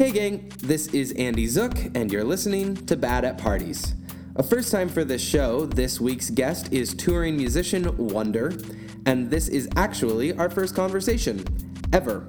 Hey, gang, this is Andy Zook, and you're listening to Bad at Parties. A first time for this show, this week's guest is touring musician Wonder, and this is actually our first conversation ever.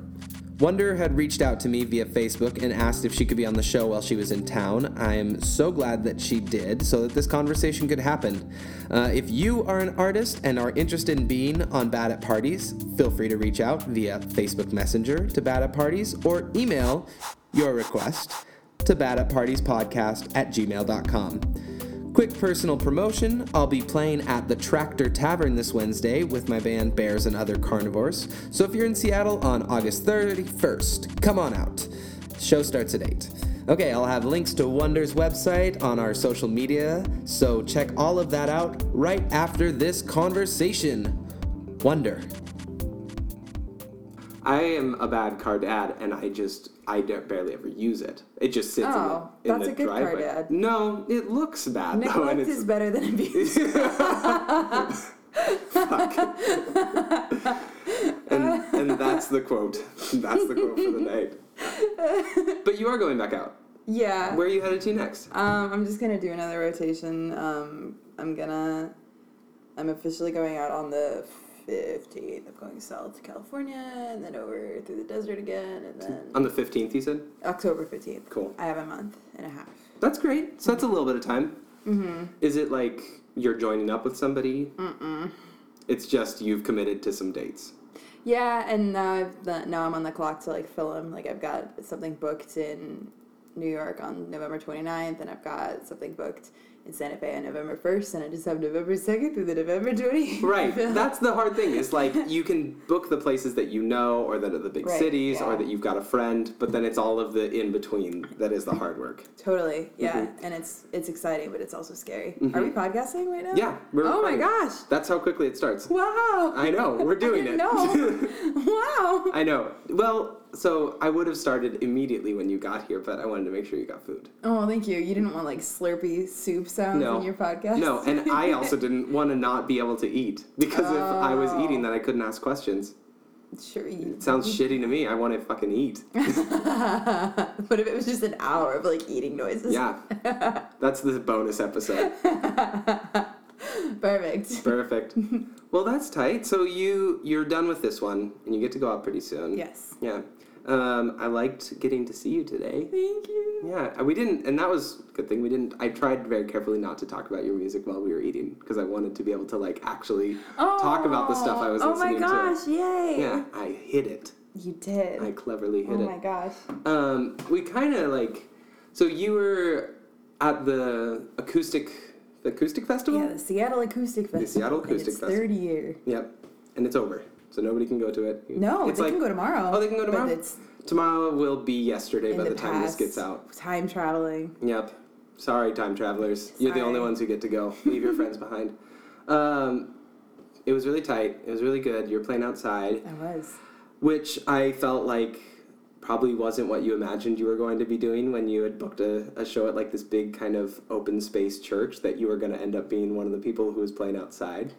Wonder had reached out to me via Facebook and asked if she could be on the show while she was in town. I am so glad that she did so that this conversation could happen. Uh, if you are an artist and are interested in being on Bad at Parties, feel free to reach out via Facebook Messenger to Bad at Parties or email your request to badatpartiespodcast at gmail.com. Quick personal promotion I'll be playing at the Tractor Tavern this Wednesday with my band Bears and Other Carnivores. So if you're in Seattle on August 31st, come on out. Show starts at 8. Okay, I'll have links to Wonder's website on our social media, so check all of that out right after this conversation. Wonder. I am a bad car dad, and I just I don't barely ever use it. It just sits Oh, in the, in that's the a good car driveway. dad. No, it looks bad though, and Neglect it's is better than abuse. and, and that's the quote. That's the quote for the night. But you are going back out. yeah. Where are you headed to next? Um, I'm just gonna do another rotation. Um, I'm gonna. I'm officially going out on the 15th. I'm going south to California and then over through the desert again, and then On the fifteenth, you said. October 15th. Cool. I have a month and a half. That's great. So that's a little bit of time. Mm-hmm. Is it like you're joining up with somebody? Mm-mm. It's just you've committed to some dates. Yeah, and now I've the, now I'm on the clock to like film. Like I've got something booked in New York on November 29th, and I've got something booked in Santa Fe on November 1st, and I just have November 2nd through the November 20th. Right. That's the hard thing. Is like you can book the places that you know or that are the big Right, cities or that you've got a friend, but then it's all of the in between that is the hard work. Totally, yeah, Mm-hmm. and it's it's exciting, but it's also scary. Are we podcasting right now? Yeah. We're Oh my gosh! That's how quickly it starts. Wow! I know. We're doing it. know. wow! I know. Well, so I would have started immediately when you got here, but I wanted to make sure you got food. Oh, thank you. You didn't want like slurpy soup sounds No. in your podcast. No, and I also didn't want to not be able to eat because if I was oh. eating, then I couldn't ask questions. sure you. It sounds shitty to me. I want to fucking eat. what if it was just an hour of like eating noises? Yeah, that's the bonus episode. Perfect. Perfect. Well, that's tight. So you you're done with this one, and you get to go out pretty soon. Yes. Yeah. Um, I liked getting to see you today. Thank you. Yeah, uh, we didn't, and that was a good thing. We didn't. I tried very carefully not to talk about your music while we were eating because I wanted to be able to like actually talk about the stuff I was oh listening my gosh! Yay! to. Yeah, I hid it. You did. I cleverly hid it. oh my gosh. Um, we kind of like. So you were at the acoustic, the acoustic festival. Yeah, the Seattle Acoustic Festival. Seattle and Acoustic it's Festival. Third year. Yep, and it's over, so nobody can go to it. No, it's they like can go tomorrow. Oh, they can go tomorrow? Tomorrow will be yesterday by the, the, time this gets out. Time traveling. Yep. Sorry, time travelers. You're the only ones who get to go. Leave your friends behind. Um, it was really tight. It was really good. You were playing outside, I was. which I felt like probably wasn't what you imagined you were going to be doing when you had booked a, a show at like this big kind of open space church that you were going to end up being one of the people who was playing outside.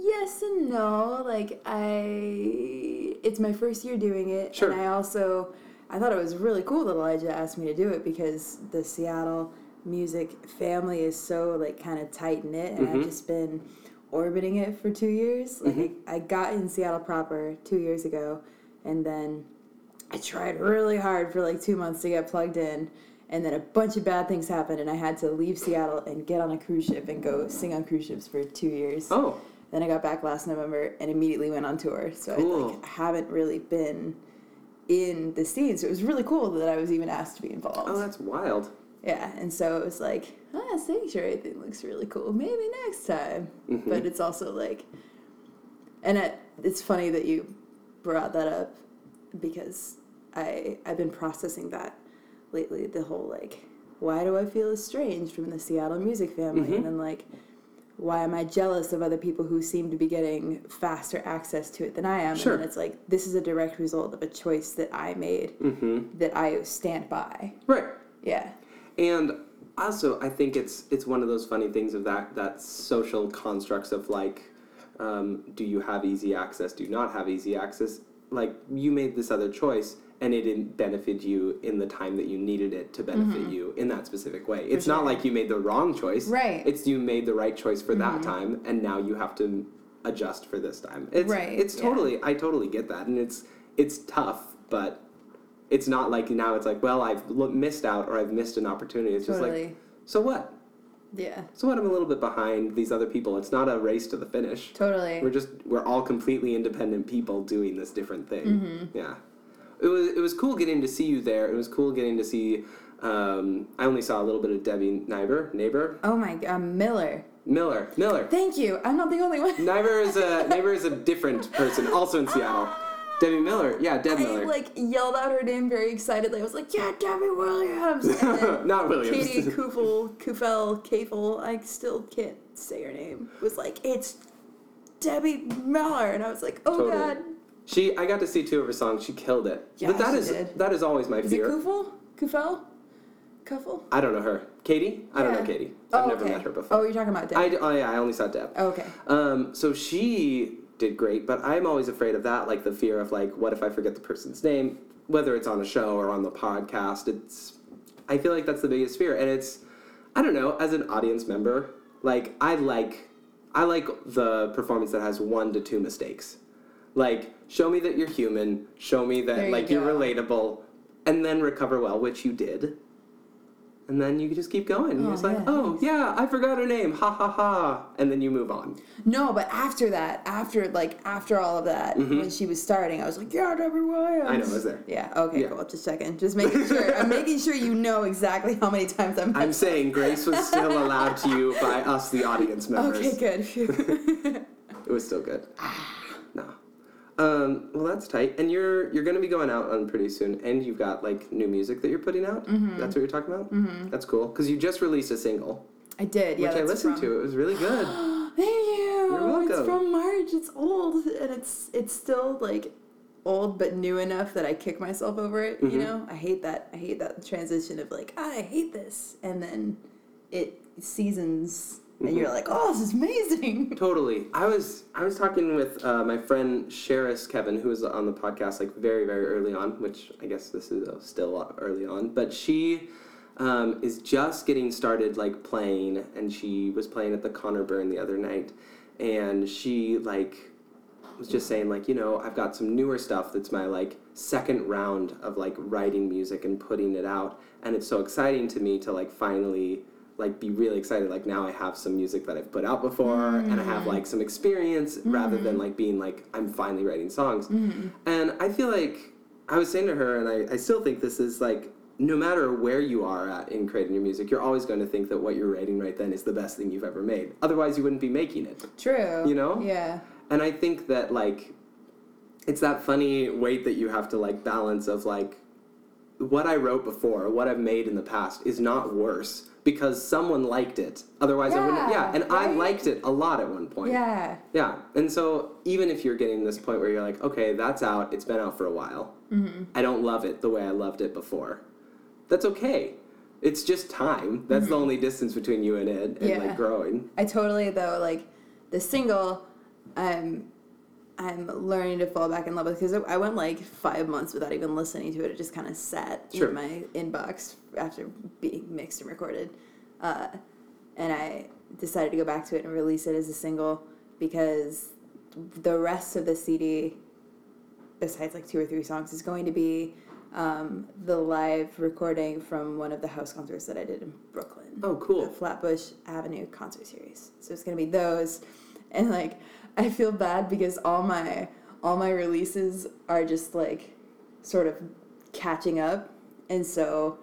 Yes and no. Like I, it's my first year doing it, Sure. and I also, I thought it was really cool that Elijah asked me to do it because the Seattle music family is so like kind of tight knit, and Mm-hmm. I've just been orbiting it for two years. Like I, I got in Seattle proper two years ago, and then I tried really hard for like two months to get plugged in. And then a bunch of bad things happened, and I had to leave Seattle and get on a cruise ship and go sing on cruise ships for two years. Oh, Then I got back last November and immediately went on tour. So I like haven't really been in the scene. So it was really cool that I was even asked to be involved. oh, that's wild. yeah, and so it was like, ah, sanctuary thing looks really cool. Maybe next time. Mm-hmm. But it's also like, and it, it's funny that you brought that up because I I've been processing that lately. The whole like, why do I feel estranged from the Seattle music family? Mm-hmm. And then like, why am I jealous of other people who seem to be getting faster access to it than I am? Sure. And it's like this is a direct result of a choice that I made Mm-hmm. that I stand by. Right. Yeah. And also, I think it's it's one of those funny things of that that social constructs of like, um, do you have easy access? Do you not have easy access? like you made this other choice and it didn't benefit you in the time that you needed it to benefit you in that specific way. It's not Mm-hmm. like you made the wrong choice. Right. Mm-hmm. It's you made the right choice for that time and now you have to adjust for this time. It's Right, it's yeah. totally I totally get that and it's it's tough, but it's not like now it's like, well, I've missed out or I've missed an opportunity. It's just like so what? yeah. So what? I'm a little bit behind these other people. It's not a race to the finish. Totally. We're just we're all completely independent people doing this different thing. Mm-hmm. Yeah, it was it was cool getting to see you there. It was cool getting to see. Um, I only saw a little bit of Debbie Neighbor. Neighbor oh my god, Miller. Miller Miller. Thank you. I'm not the only one. Neighbor is a Neighbor is a different person, also in Seattle. Debbie Miller. Yeah, Deb I Miller. like yelled out her name very excitedly. I was like, "Yeah, Debbie Williams." Not Williams. Katie Kufel, Kufel, Kafel. I still can't say her name. Was like, "It's Debbie Miller," and I was like, "Oh Totally. God." She I got to see two of her songs. She killed it. Yeah, but that she is did. that is always my Is fear. it Kufel? Kufel? Kufel? I don't know her. Katie? I don't know Yeah. Katie. I've Oh, never okay. met her before. Oh, you're talking about Deb. I, oh yeah, I only saw Deb. Oh, okay. Um, so she did great, but I'm always afraid of that, like the fear of like, what if I forget the person's name, whether it's on a show or on the podcast. It's, I feel like that's the biggest fear, and it's, I don't know, as an audience member, like I like, I like the performance that has one to two mistakes, like show me that you're human, show me that There you like you're go. relatable, and then recover well, which you did. And then you just keep going. You're Oh, just like, yeah, oh, yeah, I forgot her name. Ha ha ha. And then you move on. No, but after that, after like after all of that, when she was starting, I was like, "Yeah, Debbie Williams." Mm-hmm. I know, I was there. Yeah. Okay. Yeah. Cool. Just checking. Just making sure. I'm making sure you know exactly how many times I'm. I'm saying grace was still allowed to you by us, the audience members. Okay. Good. Phew. It was still good. Um, well, that's tight. And you're you're gonna be going out on pretty soon, and you've got like new music that you're putting out. Mm-hmm. That's what you're talking about. Mm-hmm. That's cool because you just released a single, I did. Yeah. which I listened from- to. It was really good. Thank you. You're welcome. It's from March. It's old, and it's it's still like old but new enough that I kick myself over it. Mm-hmm. You know, I hate that. I hate that transition of like I hate this, and then it seasons, and you're like, oh, this is amazing. Totally. I was I was talking with uh, my friend Sheris Kevin, who was on the podcast like very very early on, which I guess this is still early on, but she um, is just getting started like playing, and she was playing at the Conor Byrne the other night, and she like was just saying like you know I've got some newer stuff that's my like second round of like writing music and putting it out, and it's so exciting to me to like finally like be really excited. Like now i have some music that i've put out before and i have like mm. some experience mm. rather than like being like i'm finally writing songs. Mm. And i feel like i was saying to her and I, I still think this is like no matter where you are at in creating your music you're always going to think that what you're writing right then is the best thing you've ever made. Otherwise you wouldn't be making it. True. You know? Yeah. and I think that like it's that funny weight that you have to like balance of like what I wrote before, what I've made in the past is not worse because someone liked it. Otherwise I wouldn't yeah, Yeah, and I liked it a lot at one point. Yeah. Yeah. And so even if you're getting to this point where you're like, okay, that's out, it's been out for a while. Mm-hmm. I don't love it the way I loved it before. That's okay. It's just time. That's the only distance between you and it and Mm-hmm. Yeah. like growing. I totally though like the single. I'm I'm learning to fall back in love with because I went like five months without even listening to it. It just kind of sat Sure. in my inbox after being mixed and recorded, uh, and I decided to go back to it and release it as a single because the rest of the CD, besides like two or three songs, is going to be um, the live recording from one of the house concerts that I did in Brooklyn Oh, cool. the Flatbush Avenue concert series. So it's gonna be those, and like I feel bad because all my all my releases are just like sort of catching up, and so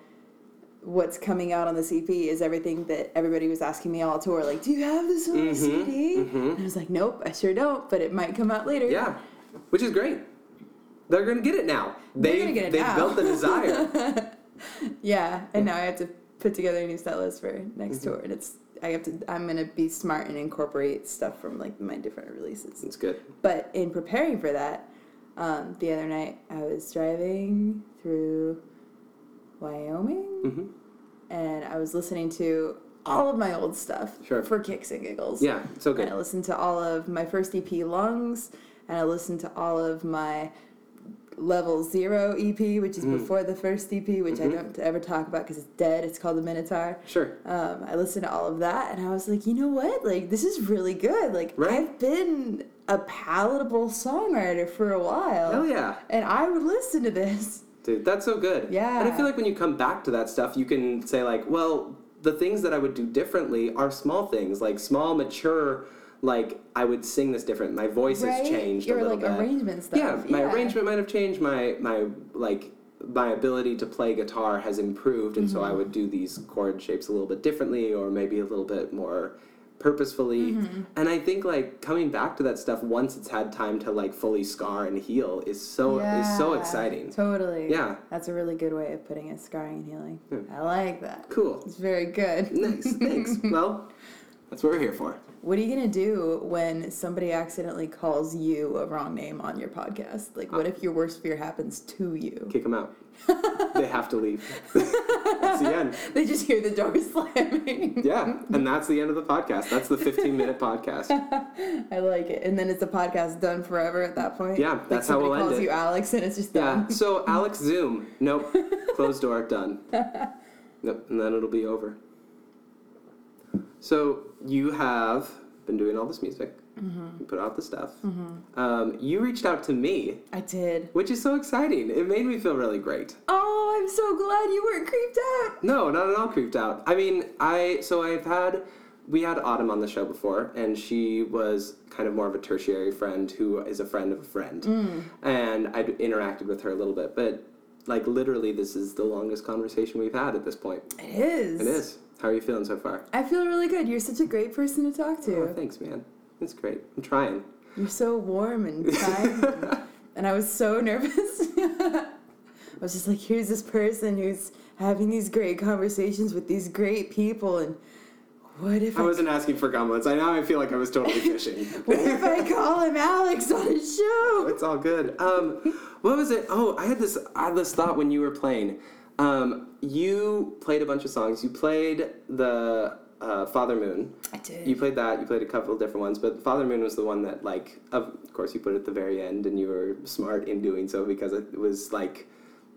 what's coming out on the CP is everything that everybody was asking me all tour. Like, do you have this on the mm-hmm, CD? Mm-hmm. And I was like, nope, I sure don't, but it might come out later. Yeah, which is great. They're gonna get it now. They gonna get it they've built the desire. Yeah, and mm. now I have to put together a new set list for next Mm-hmm. tour, and it's I have to. I'm gonna be smart and incorporate stuff from like my different releases. it's good. But in preparing for that, um, the other night I was driving through Wyoming, hmm and I was listening to all of my old stuff Sure. for kicks and giggles. Yeah, so And I listened to all of my first EP, Lungs, and I listened to all of my Level Zero EP, which is Mm. before the first EP, which Mm-hmm. I don't ever talk about because it's dead. It's called The Minotaur. Sure. Um, I listened to all of that and I was like, you know what? Like, this is really good. Like, Right. I've been a palatable songwriter for a while. Hell yeah. And I would listen to this. Dude, that's so good. Yeah. And I feel like when you come back to that stuff, you can say like, well, the things that I would do differently are small things, like small, mature. Like I would sing this different. My voice right? has changed Your a little like bit. arrangement stuff. yeah, my arrangement might have changed. My my like my ability to play guitar has improved, and so Mm-hmm. I would do these chord shapes a little bit differently, or maybe a little bit more purposefully. Mm-hmm. And I think like coming back to that stuff once it's had time to like fully scar and heal is so is so exciting. Totally. Yeah. That's a really good way of putting it, scarring and healing. I like that. Cool. It's very good. Nice. Thanks. well, that's what we're here for. What are you gonna do when somebody accidentally calls you a wrong name on your podcast? Like, what if your worst fear happens to you? Kick them out. they have to leave. that's the end. They just hear the door slamming. Yeah, and that's the end of the podcast. That's the 15 minute podcast. I like it. And then it's a podcast done forever at that point. Yeah, like that's how we'll end calls it. you Alex and it's just Yeah. done. So Alex Zoom. Nope. Closed door. Done. Nope. And then it'll be over. So you have been doing all this music. Mm-hmm. You put out the stuff. Um, you reached out to me, I did. which is so exciting. It made me feel really great. Oh, I'm so glad you weren't creeped out. No, not at all creeped out. I mean, I so I've had we had Autumn on the show before, and she was kind of more of a tertiary friend who is a friend of a friend, and I'd interacted with her a little bit, but like literally, this is the longest conversation we've had at this point. It is. It is. How are you feeling so far? I feel really good. You're such a great person to talk to. Oh, thanks, man. It's great. I'm trying. You're so warm and kind. and I was so nervous. I was just like, here's this person who's having these great conversations with these great people, and what if I I, wasn't asking for compliments. I now I feel like I was totally fishing. what if I call him Alex on a show? It's all good. Um, what was it? Oh, I had this. I had this thought when you were playing. Um, you played a bunch of songs. You played the uh, Father Moon. I did. You played that. You played a couple of different ones, but Father Moon was the one that, like, of course, you put it at the very end, and you were smart in doing so because it was like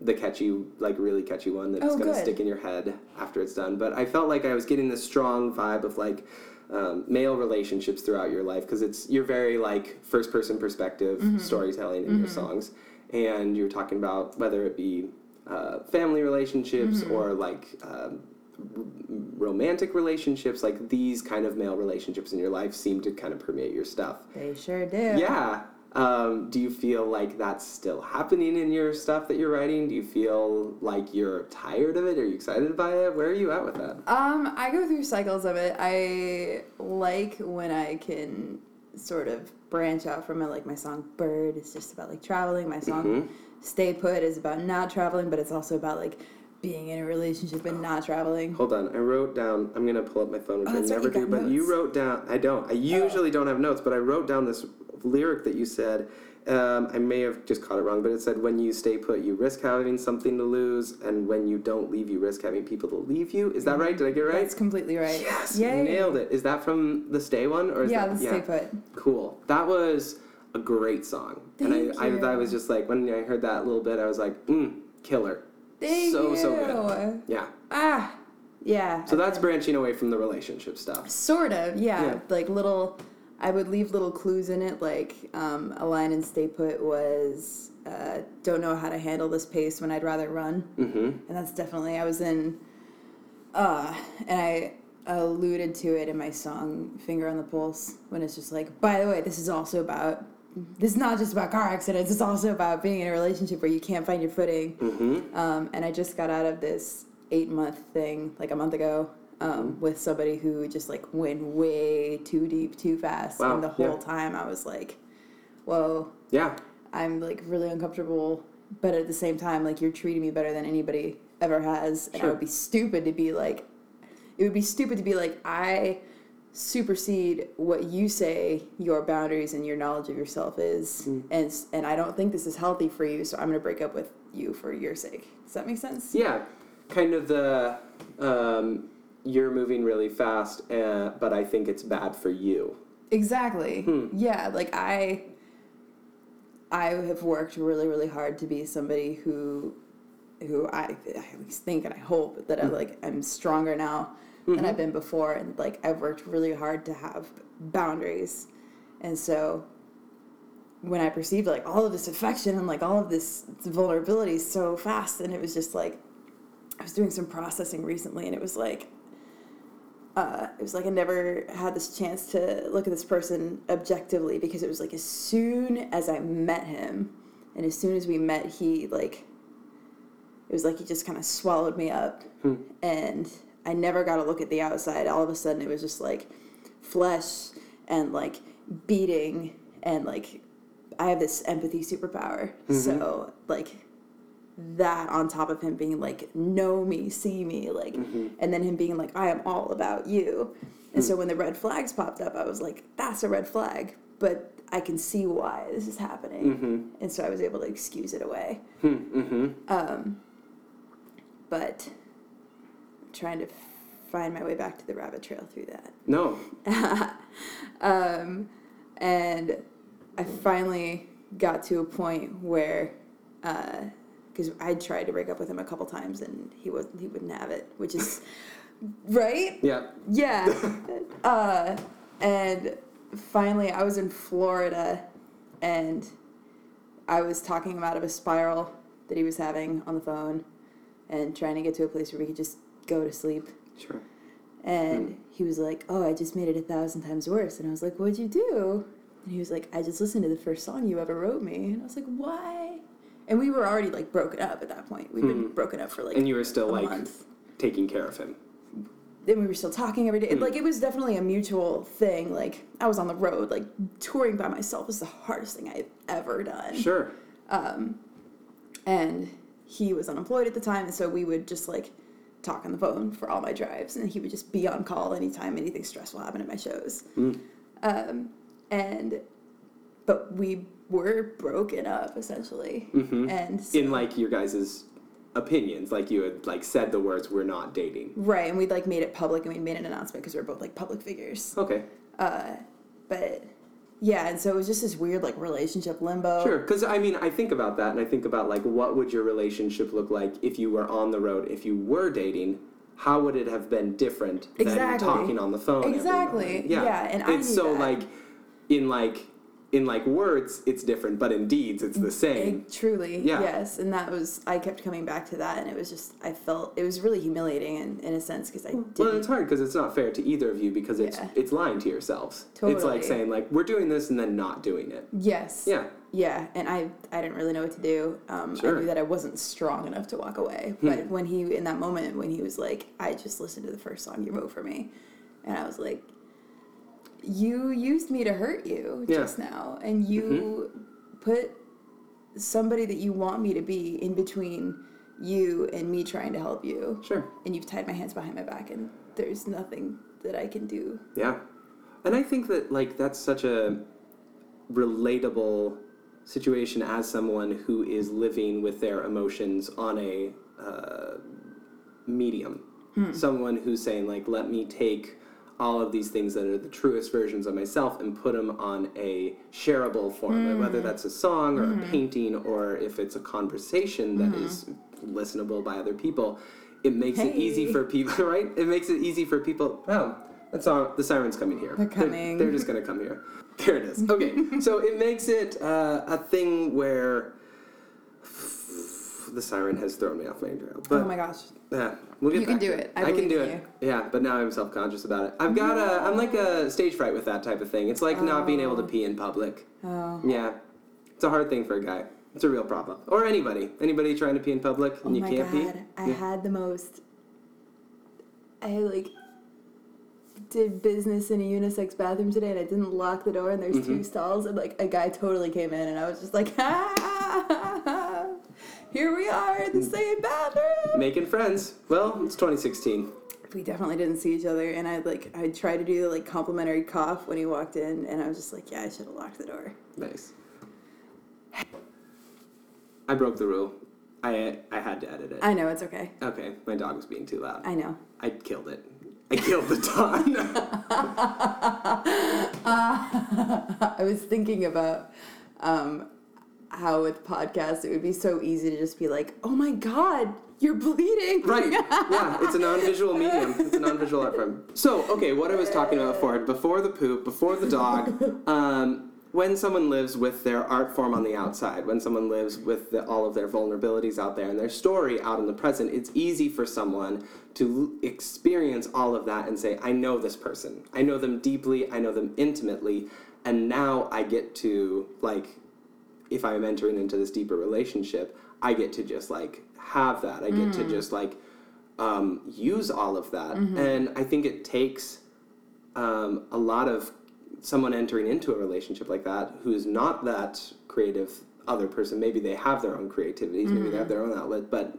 the catchy, like really catchy one that's Oh, gonna stick in your head after it's done. But I felt like I was getting this strong vibe of like um, male relationships throughout your life because it's you're very like first person perspective Mm-hmm. storytelling in your songs, and you're talking about whether it be uh, family relationships Mm-hmm. or like. Um, r- romantic relationships like these kind of male relationships in your life seem to kind of permeate your stuff they sure do. yeah. Um, do you feel like that's still happening in your stuff that you're writing? Do you feel like you're tired of it? Are you excited by it? Where are you at with that? Um, I go through cycles of it. I like when I can sort of branch out from it. Like my song "Bird" is just about like traveling. My song Mm-hmm. "Stay Put" is about not traveling, but it's also about like being in a relationship and not traveling. Hold on, I wrote down. I'm gonna pull up my phone, which Oh, I never do. But you notes. Oh. wrote down. I don't. I usually don't have notes, but I wrote down this lyric that you said. Um, I may have just caught it wrong, but it said, "When you stay put, you risk having something to lose, and when you don't leave, you risk having people to leave you." Is that right? Did I get it right? That's completely right. Yes, Yay. nailed it. Is that from the Stay one, or is Yeah, that, the Stay Put. Cool. That was a great song. Thank and I, I, I was just like, when I heard that little bit, I was like, mm, killer. Thank so, you. so good. Yeah. Ah, yeah. So that's branching away from the relationship stuff. Sort of, yeah. Yeah. Like little, I would leave little clues in it. Like um, a line in Stay Put was, uh, "Don't know how to handle this pace when I'd rather run," Mm-hmm. and that's definitely I was in, uh, and I alluded to it in my song "Finger on the Pulse" when it's just like, by the way, this is also about. This is not just about car accidents. It's also about being in a relationship where you can't find your footing. Mm-hmm. Um, and I just got out of this eight month thing like a month ago um, Mm-hmm. with somebody who just like went way too deep too fast. Wow, And the whole yeah. time I was like, whoa, Yeah. I'm like really uncomfortable. But at the same time, like you're treating me better than anybody ever has. And I would be stupid to be like, it would be stupid to be like, I supersede what you say your boundaries and your knowledge of yourself is Mm. and and I don't think this is healthy for you so I'm going to break up with you for your sake. Does that make sense? Yeah. Kind of the, um, you're moving really fast, uh, but I think it's bad for you. Exactly. Hmm. Yeah, like I I have worked really, really hard to be somebody who, who I, I at least think and I hope that I like I'm stronger now than I've been before, and like I've worked really hard to have boundaries, and so when I perceived like all of this affection and like all of this vulnerability so fast, and it was just like I was doing some processing recently, and it was like uh, it was like I never had this chance to look at this person objectively because it was like as soon as I met him, and as soon as we met, he like it was like he just kind of swallowed me up, and I never got to look at the outside. All of a sudden, it was just like flesh and like beating and like I have this empathy superpower. Mm-hmm. So like that on top of him being like know me see me like mm-hmm. and then him being like i am all about you. And so mm. when the red flags popped up i was like that's a red flag but i can see why this is happening. Mm-hmm. And so i was able to excuse it away. Hmm, um, but trying to find my way back to the rabbit trail through that No. um, and I finally got to a point where, because I tried to break up with him a couple times and he was he wouldn't have it, which is right. Yeah. Yeah. uh, and finally, I was in Florida, and I was talking him out of a spiral that he was having on the phone, and trying to get to a place where we could just go to sleep. Sure. And he was like, "Oh, I just made it a thousand times worse." And I was like, "What'd you do?" And he was like, "I just listened to the first song you ever wrote me." And I was like, "Why?" And we were already like broken up at that point. We'd been broken up for like And you were still like month. taking care of him. Then we were still talking every day. Hmm. day. Like it was definitely a mutual thing. Like I was on the road. Like touring by myself was the hardest thing I've ever done. Sure. Um, and he was unemployed at the time and so we would just like talk on the phone for all my drives and he would just be on call anytime anything stressful happened at my shows. Um, and but we were broken up essentially. And so- In like your guys's opinions, like you had like said the words "we're not dating." right and we'd like made it public and we made an announcement because we are both like public figures. Okay. Uh, but yeah and so it was just this weird like relationship limbo Sure, because I mean, I think about that, and I think about like, what would your relationship look like if you were on the road, if you were dating? How would it have been different than talking on the phone? Exactly, morning? yeah, and I it's so that. like, in like, in like words, it's different, but in deeds, it's the same. It- truly, Yeah. yes, and that was I kept coming back to that, and it was just I felt it was really humiliating in, in a sense because I didn't. it's hard because it's not fair to either of you because it's Yeah. it's lying to yourselves. totally. It's like saying like we're doing this and then not doing it. yes, Yeah. yeah, and I I didn't really know what to do. Um, Sure. Hmm. I knew that I wasn't strong enough to walk away, but when he in that moment when he was like, I just listened to the first song you wrote for me, and I was like. You used me to hurt you Yeah. just now, and you put somebody that you want me to be in between you and me trying to help you. Sure. and you've tied my hands behind my back and there's nothing that I can do. Yeah. And I think that like that's such a relatable situation as someone who is living with their emotions on a uh, medium. Someone who's saying like let me take all of these things that are the truest versions of myself and put them on a shareable form, whether mm. that's a song or a mm-hmm. painting or if it's a conversation that mm-hmm. is listenable by other people. It makes it easy for people, right? It makes it easy for people. Oh, that's all. The siren's coming here. They're coming. They're, just gonna come here. There it is. Okay, so it makes it uh, a thing where the siren has thrown me off my trail. But oh my gosh. yeah, we'll get You can do it. I can do it. Yeah, but now I'm self conscious about it. I've got a. I'm like a stage fright with that type of thing. It's like not being able to pee in public. Oh. Yeah, it's a hard thing for a guy. It's a real problem. Or anybody. Anybody trying to pee in public Oh and you my can't god. pee. I Yeah. had the most I like did business in a unisex bathroom today and I didn't lock the door and there's Mm-hmm. two stalls and like a guy totally came in and I was just like ah, here we are in the same bathroom. Making friends. Well, it's 2016. We definitely didn't see each other and I like I tried to do the like complimentary cough when he walked in and I was just like yeah I should have locked the door. Nice. I broke the rule. I I had to edit it. I know it's okay. Okay, my dog was being too loud. I know. I killed it. I killed the dog. I was thinking about um, how with podcasts it would be so easy to just be like, "Oh my god, you're bleeding." Right. Yeah, it's a non-visual medium. It's a non-visual art form. So, okay, what I was talking about before, before the poop, before the dog, um, when someone lives with their art form on the outside, when someone lives with the, all of their vulnerabilities out there and their story out in the present, it's easy for someone to l- experience all of that and say, I know this person. I know them deeply, I know them intimately, and now I get to, like, if I'm entering into this deeper relationship, I get to just like have that. I get to just like um, use all of that. And I think it takes um, a lot of someone entering into a relationship like that who's not that creative other person. Maybe they have their own creativities, maybe they have their own outlet, but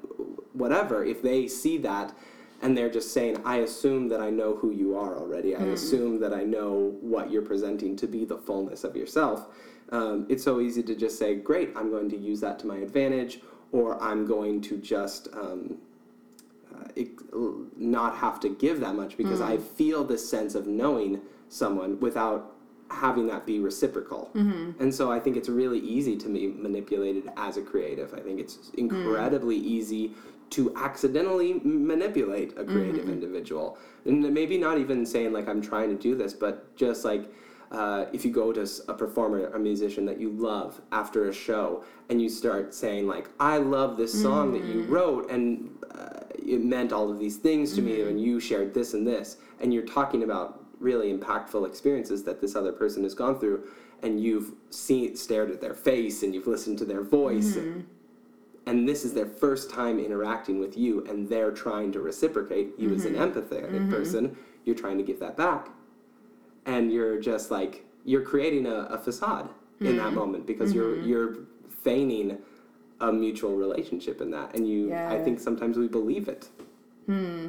whatever, if they see that and they're just saying, I assume that I know who you are already, I assume that I know what you're presenting to be the fullness of yourself. Um, it's so easy to just say, Great, I'm going to use that to my advantage, or I'm going to just um, uh, it, not have to give that much because I feel this sense of knowing someone without having that be reciprocal. And so I think it's really easy to be manipulated as a creative. I think it's incredibly easy to accidentally manipulate a creative individual. And maybe not even saying like I'm trying to do this, but just like uh, if you go to a performer, a musician that you love after a show, and you start saying like, "I love this song that you mm-hmm. wrote, and uh, it meant all of these things to me, mm-hmm. and you shared this and this," and you're talking about really impactful experiences that this other person has gone through, and you've seen stared at their face, and you've listened to their voice. Mm-hmm. And this is their first time interacting with you, and they're trying to reciprocate. You, as an empathetic person, you're trying to give that back and you're just like you're creating a, a facade in that moment because you're you're feigning a mutual relationship in that and you i think sometimes we believe it. Hmm.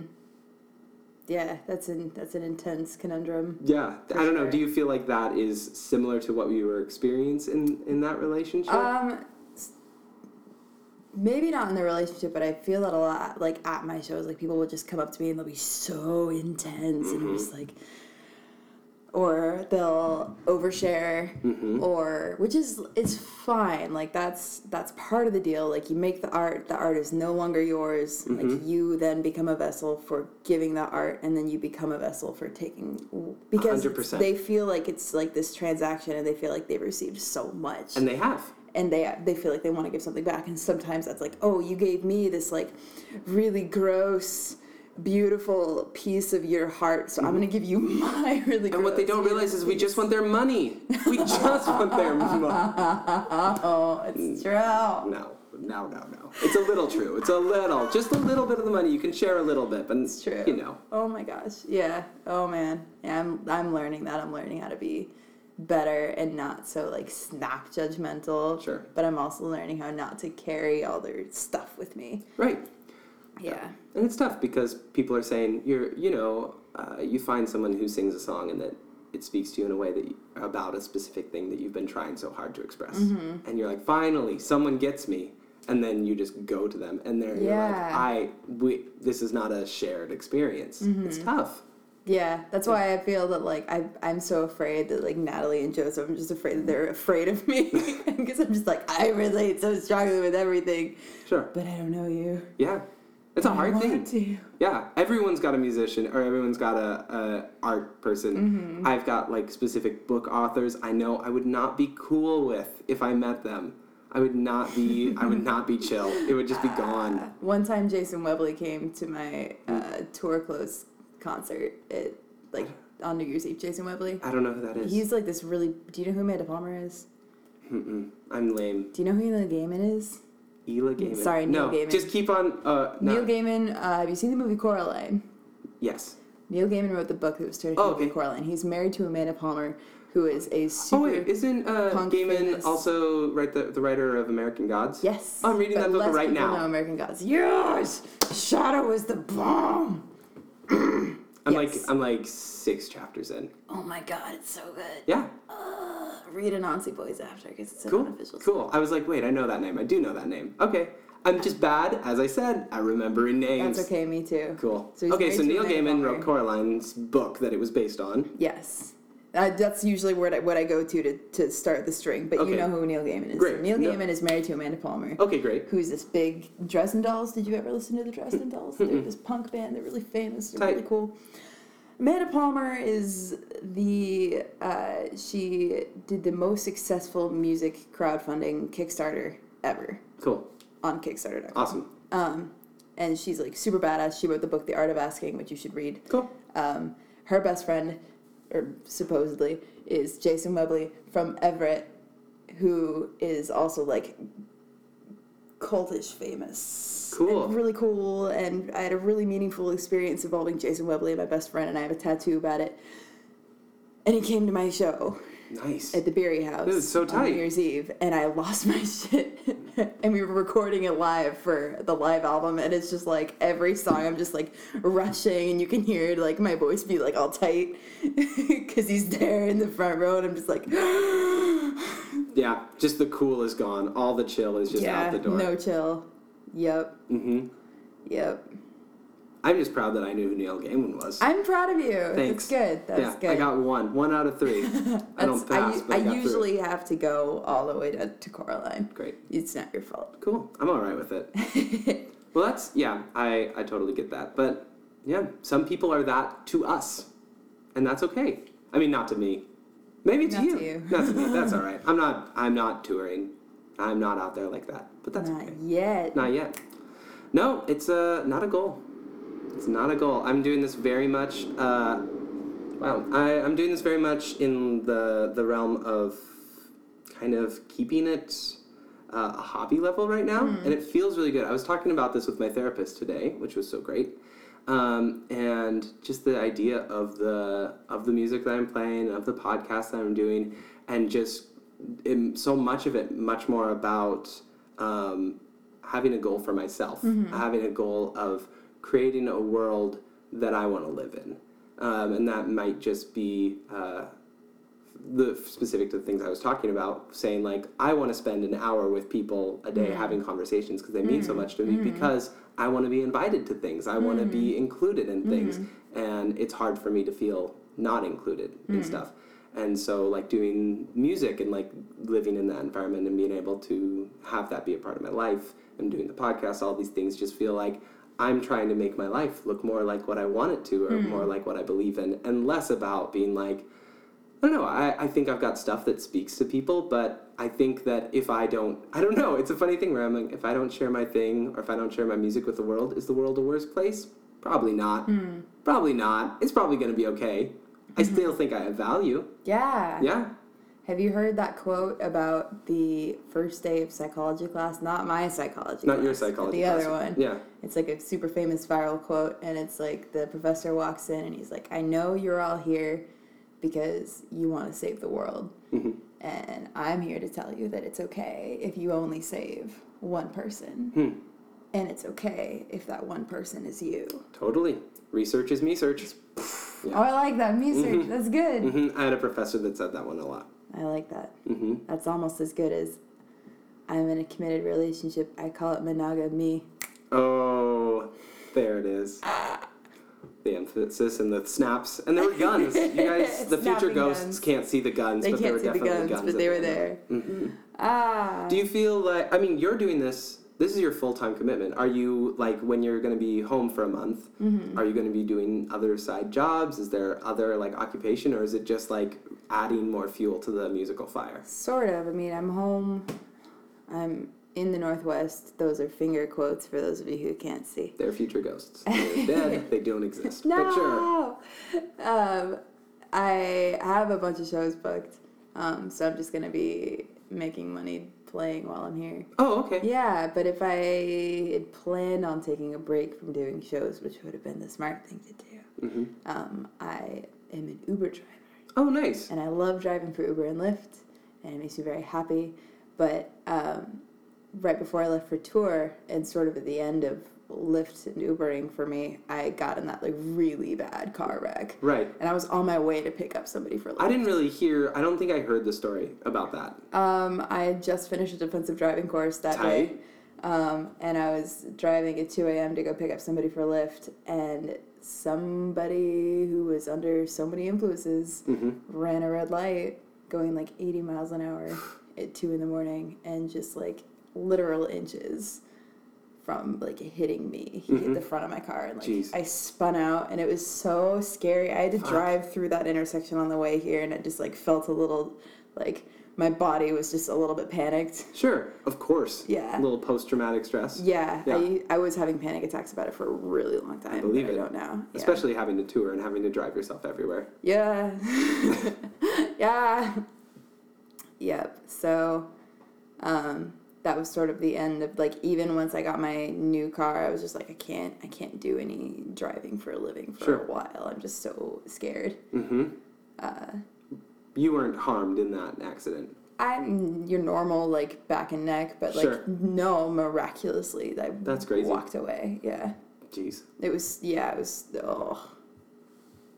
Yeah, that's an that's an intense conundrum. yeah i don't know do you feel like that is similar to what you were experiencing in in that relationship? Um, maybe not in the relationship, but I feel that a lot. Like at my shows, like people will just come up to me and they'll be so intense, and I'm just like, or they'll overshare, mm-hmm. or which is it's fine. Like that's that's part of the deal. Like you make the art, the art is no longer yours. Like mm-hmm. you then become a vessel for giving that art, and then you become a vessel for taking because 100%. they feel like it's like this transaction, and they feel like they've received so much and they have and they they feel like they want to give something back and sometimes that's like oh you gave me this like really gross beautiful piece of your heart. So i'm gonna give you my really and what they don't realize is we just want their money. We just want their money. Oh it's mm. true. No no no no. It's a little true. It's a little just a little bit of the money. You can share a little bit but it's true. you know. Oh my gosh. Yeah. Oh man. Yeah i'm i'm learning that. I'm learning how to be better and not so like snap judgmental. Sure. but i'm also learning how not to carry all their stuff with me. Right yeah And it's tough because people are saying you're, you know, uh, you find someone who sings a song and that it speaks to you in a way that you, about a specific thing that you've been trying so hard to express, Mm-hmm. and you're like, finally, someone gets me, and then you just go to them, and they're you're like, I, we, this is not a shared experience. It's Mm-hmm. tough. Yeah, that's why I feel that like I I'm so afraid that like Natalie and Joseph, I'm just afraid that they're afraid of me because I'm just like I relate so strongly with everything, Sure. but I don't know you. Yeah. It's a hard thing. to. Yeah, everyone's got a musician or everyone's got a, a art person. Mm-hmm. I've got like specific book authors I know I would not be cool with if I met them. I would not be I would not be chill. It would just be gone. One time, Jason Webley came to my uh, tour close concert It like on New Year's Eve. Jason Webley. I don't know who that is. He's like this really. Do you know who Amanda Palmer is? Mm-mm. I'm lame. Do you know who Neil Gaiman is? Ela Gaiman. Sorry, Neil no, Gaiman. just keep on. Uh. Neil Gaiman. Uh, have you seen the movie Coraline? Yes. Neil Gaiman wrote the book that was turned Oh, into movie okay. Coraline. He's married to Amanda Palmer, who is a super. Oh wait, isn't uh, Gaiman famous- also right the, the writer of American Gods? Yes. I'm reading that book right now. Know American Gods. Yes. Shadow is the bomb. I'm like I'm like six chapters in. Oh my god, it's so good. Yeah. Uh, read Anansi Boys after because it's an Cool. unofficial. Cool. I was like, wait, I know that name. I do know that name. Okay. I'm just bad, as I said, at remembering names. That's okay. Me too. Cool. So okay, so Neil Gaiman wrote Coraline's book that it was based on. Yes. Uh, that's usually what I, what I go to, to to start the string. But Okay. you know who Neil Gaiman is. Great. Neil No. Gaiman is married to Amanda Palmer. Okay, great. Who's this big Dresden Dolls? Did you ever listen to the Dresden Dolls? They're this punk band. They're really famous. They're Tight. really cool. Amanda Palmer is the uh, she did the most successful music crowdfunding Kickstarter ever Cool. on Kickstarter.com. Awesome. Um, and she's like super badass. She wrote the book The Art of Asking, which you should read. Cool. Um, her best friend, or supposedly, is Jason Webley from Everett, who is also like cultish famous. Cool. And really cool. And I had a really meaningful experience involving Jason Webley, my best friend, and I have a tattoo about it. And he came to my show Nice. at the Berry House Dude, so on tight. New Year's Eve, and I lost my shit. and we were recording it live for the live album, and it's just like every song I'm just like rushing, and you can hear like my voice be like all tight because he's there in the front row, and I'm just like, Yeah, just the cool is gone. All the chill is just yeah, out the door. no chill. Yep, hmm yep. I'm just proud that I knew who Neil Gaiman was. I'm proud of you. Thanks. That's good. That's yeah, good. I got one. One out of three. I don't pass, but I, I got through. usually have to go all the way to, to Coraline. Great. It's not your fault. Cool. I'm all right with it. well, that's yeah. I I totally get that. But yeah, some people are that to us, and that's okay. I mean, not to me. Maybe to Not you. to you. Not to me. That's all right. I'm not. I'm not touring. I'm not out there like that. But that's not okay. yet. Not yet. No, it's uh, not a goal. It's not a goal. I'm doing this very much. Uh, wow, I, I'm doing this very much in the the realm of kind of keeping it uh, a hobby level right now, and it feels really good. I was talking about this with my therapist today, which was so great. Um, and just the idea of the of the music that I'm playing, of the podcast that I'm doing, and just so much of it, much more about um, having a goal for myself, having a goal of creating a world that I want to live in, um, and that might just be. Uh, the specific to the things I was talking about, saying like I want to spend an hour with people a day mm. having conversations because they mean so mm. much to me mm. because I want to be invited to things. I want to be included in things, mm-hmm. and it's hard for me to feel not included in stuff. And so like doing music and like living in that environment and being able to have that be a part of my life and doing the podcast, all these things just feel like I'm trying to make my life look more like what I want it to or more hmm. like what I believe in and less about being like I don't know. I, I think I've got stuff that speaks to people, but I think that if I don't, I don't know. It's a funny thing where I'm like, if I don't share my thing or if I don't share my music with the world, is the world a worse place? Probably not. Hmm. Probably not. It's probably going to be okay. I mm-hmm. still think I have value. Yeah. Yeah. Have you heard that quote about the first day of psychology class? Not my psychology Not class, your psychology. The class. other one. Yeah. It's like a super famous viral quote, and it's like the professor walks in and he's like, I know you're all here because you want to save the world. Mhm. And I'm here to tell you that it's okay if you only save one person. Hmm. And it's okay if that one person is you. Totally. Research is me search. Yeah. Oh, I like that. Music. Mhm. That's good. hmm I had a professor that said that one a lot. I like that. hmm That's almost as good as I'm in a committed relationship. I call it monogamy. Oh, there it is. The emphasis and the snaps, and there were guns. You guys, the future ghosts guns. can't see the guns, They but there can't were see the definitely guns, guns. but they were the there. end. Mhm. Ah. Do you feel like? I mean, you're doing this. This is your full time commitment. Are you like when you're going to be home for a month? Mm-hmm. Are you going to be doing other side jobs? Is there other like occupation, or is it just like adding more fuel to the musical fire? Sort of. I mean, I'm home. I'm in the Northwest. Those are finger quotes for those of you who can't see. They're future ghosts. They're dead. They don't exist. But sure. No! Um, I have a bunch of shows booked, um, so I'm just going to be making money playing while I'm here. Oh, okay. Yeah, but if I had planned on taking a break from doing shows, which would have been the smart thing to do, hmm um, I am an Uber driver. Oh, nice. And I love driving for Uber and Lyft, and it makes me very happy. But um, right before I left for tour, and sort of at the end of Lyft and Ubering for me, I got in that like really bad car wreck. Right. And I was on my way to pick up somebody for Lyft. I didn't really hear. I don't think I heard the story about that. Um, I had just finished a defensive driving course that Tight. day. Um, and I was driving at 2 a.m. to go pick up somebody for Lyft, and somebody who was under so many influences Mm-hmm. ran a red light going like 80 miles an hour at 2 in the morning and just like literal inches from like hitting me. He hit the front of my car and like Jeez. I spun out and it was so scary. I had to drive through that intersection on the way here and it just like felt a little like my body was just a little bit panicked. Sure, of course. Yeah. A little post traumatic stress. Yeah, Yeah. I, I was having panic attacks about it for a really long time. believe it. I don't now. Yeah. Especially having to tour and having to drive yourself everywhere. Yeah. yeah. Yep. So um that was sort of the end of like even once I got my new car, I was just like I can't I can't do any driving for a living for Sure. a while. I'm just so scared. Mm-hmm. Uh You weren't harmed in that accident. I'm your normal like back and neck, but like Sure. no miraculously I That's crazy. walked away. Yeah. Jeez. It was yeah, it was oh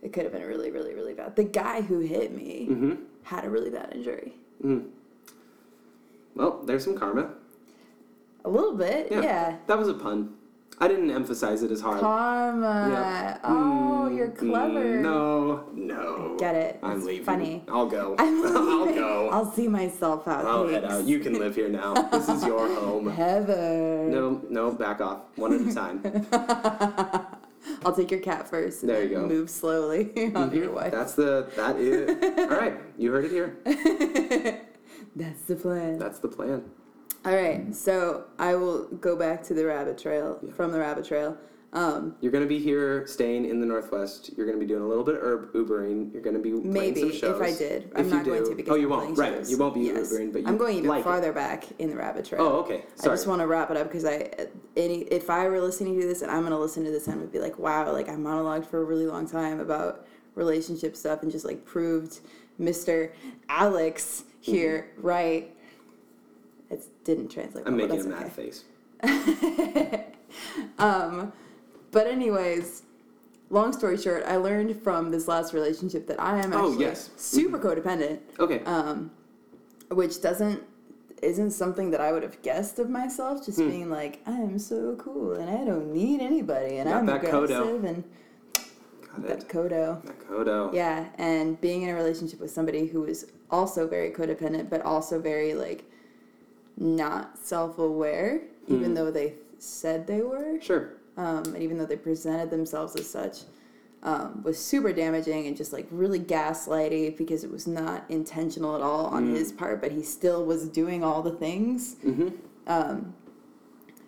it could have been really, really, really bad. The guy who hit me Mm-hmm. had a really bad injury. Mm. Well, there's some karma. A little bit, Yeah. yeah. That was a pun. I didn't emphasize it as hard. Karma. Yeah. Oh, Mm, you're clever. mm, no, no. Get it. I'm It's leaving. funny. I'll go. I'm I'll go. I'll see myself out. I'll head out. You can live here now. This is your home. Heather. No, no, back off. One at a time. I'll take your cat first. and There you go. Move slowly on your wife. That's the that is. All right, you heard it here. That's the plan. That's the plan. All right, so I will go back to the rabbit trail Yeah. from the rabbit trail. Um, You're gonna be here, staying in the Northwest. You're gonna be doing a little bit of herb Ubering. You're gonna be playing maybe some if. I did, I'm not you going do- to because oh, you won't. Right, shows. you won't be Yes. Ubering, but you I'm going even like it. farther back in the rabbit trail. Oh, okay. Sorry. I just want to wrap it up because I, any, if I were listening to this and I'm gonna listen to this and would be like, wow, like I monologued for a really long time about relationship stuff and just like proved Mr. Alex here right. It didn't translate. I'm well, making a that's mad face. Um, but anyways, long story short, I learned from this last relationship that I am Oh, actually yes. super codependent, Okay. um, which doesn't isn't something that I would have guessed of myself. Just being like, I am so cool and I don't need anybody and Got I'm aggressive and that. Kodo. That Kodo. Yeah, and being in a relationship with somebody who is also very codependent, but also very like not self-aware, even Hmm. though they said they were Sure. um, and even though they presented themselves as such, um, was super damaging and just like really gaslighty because it was not intentional at all on Mm. his part, but he still was doing all the things. Mm-hmm. Um,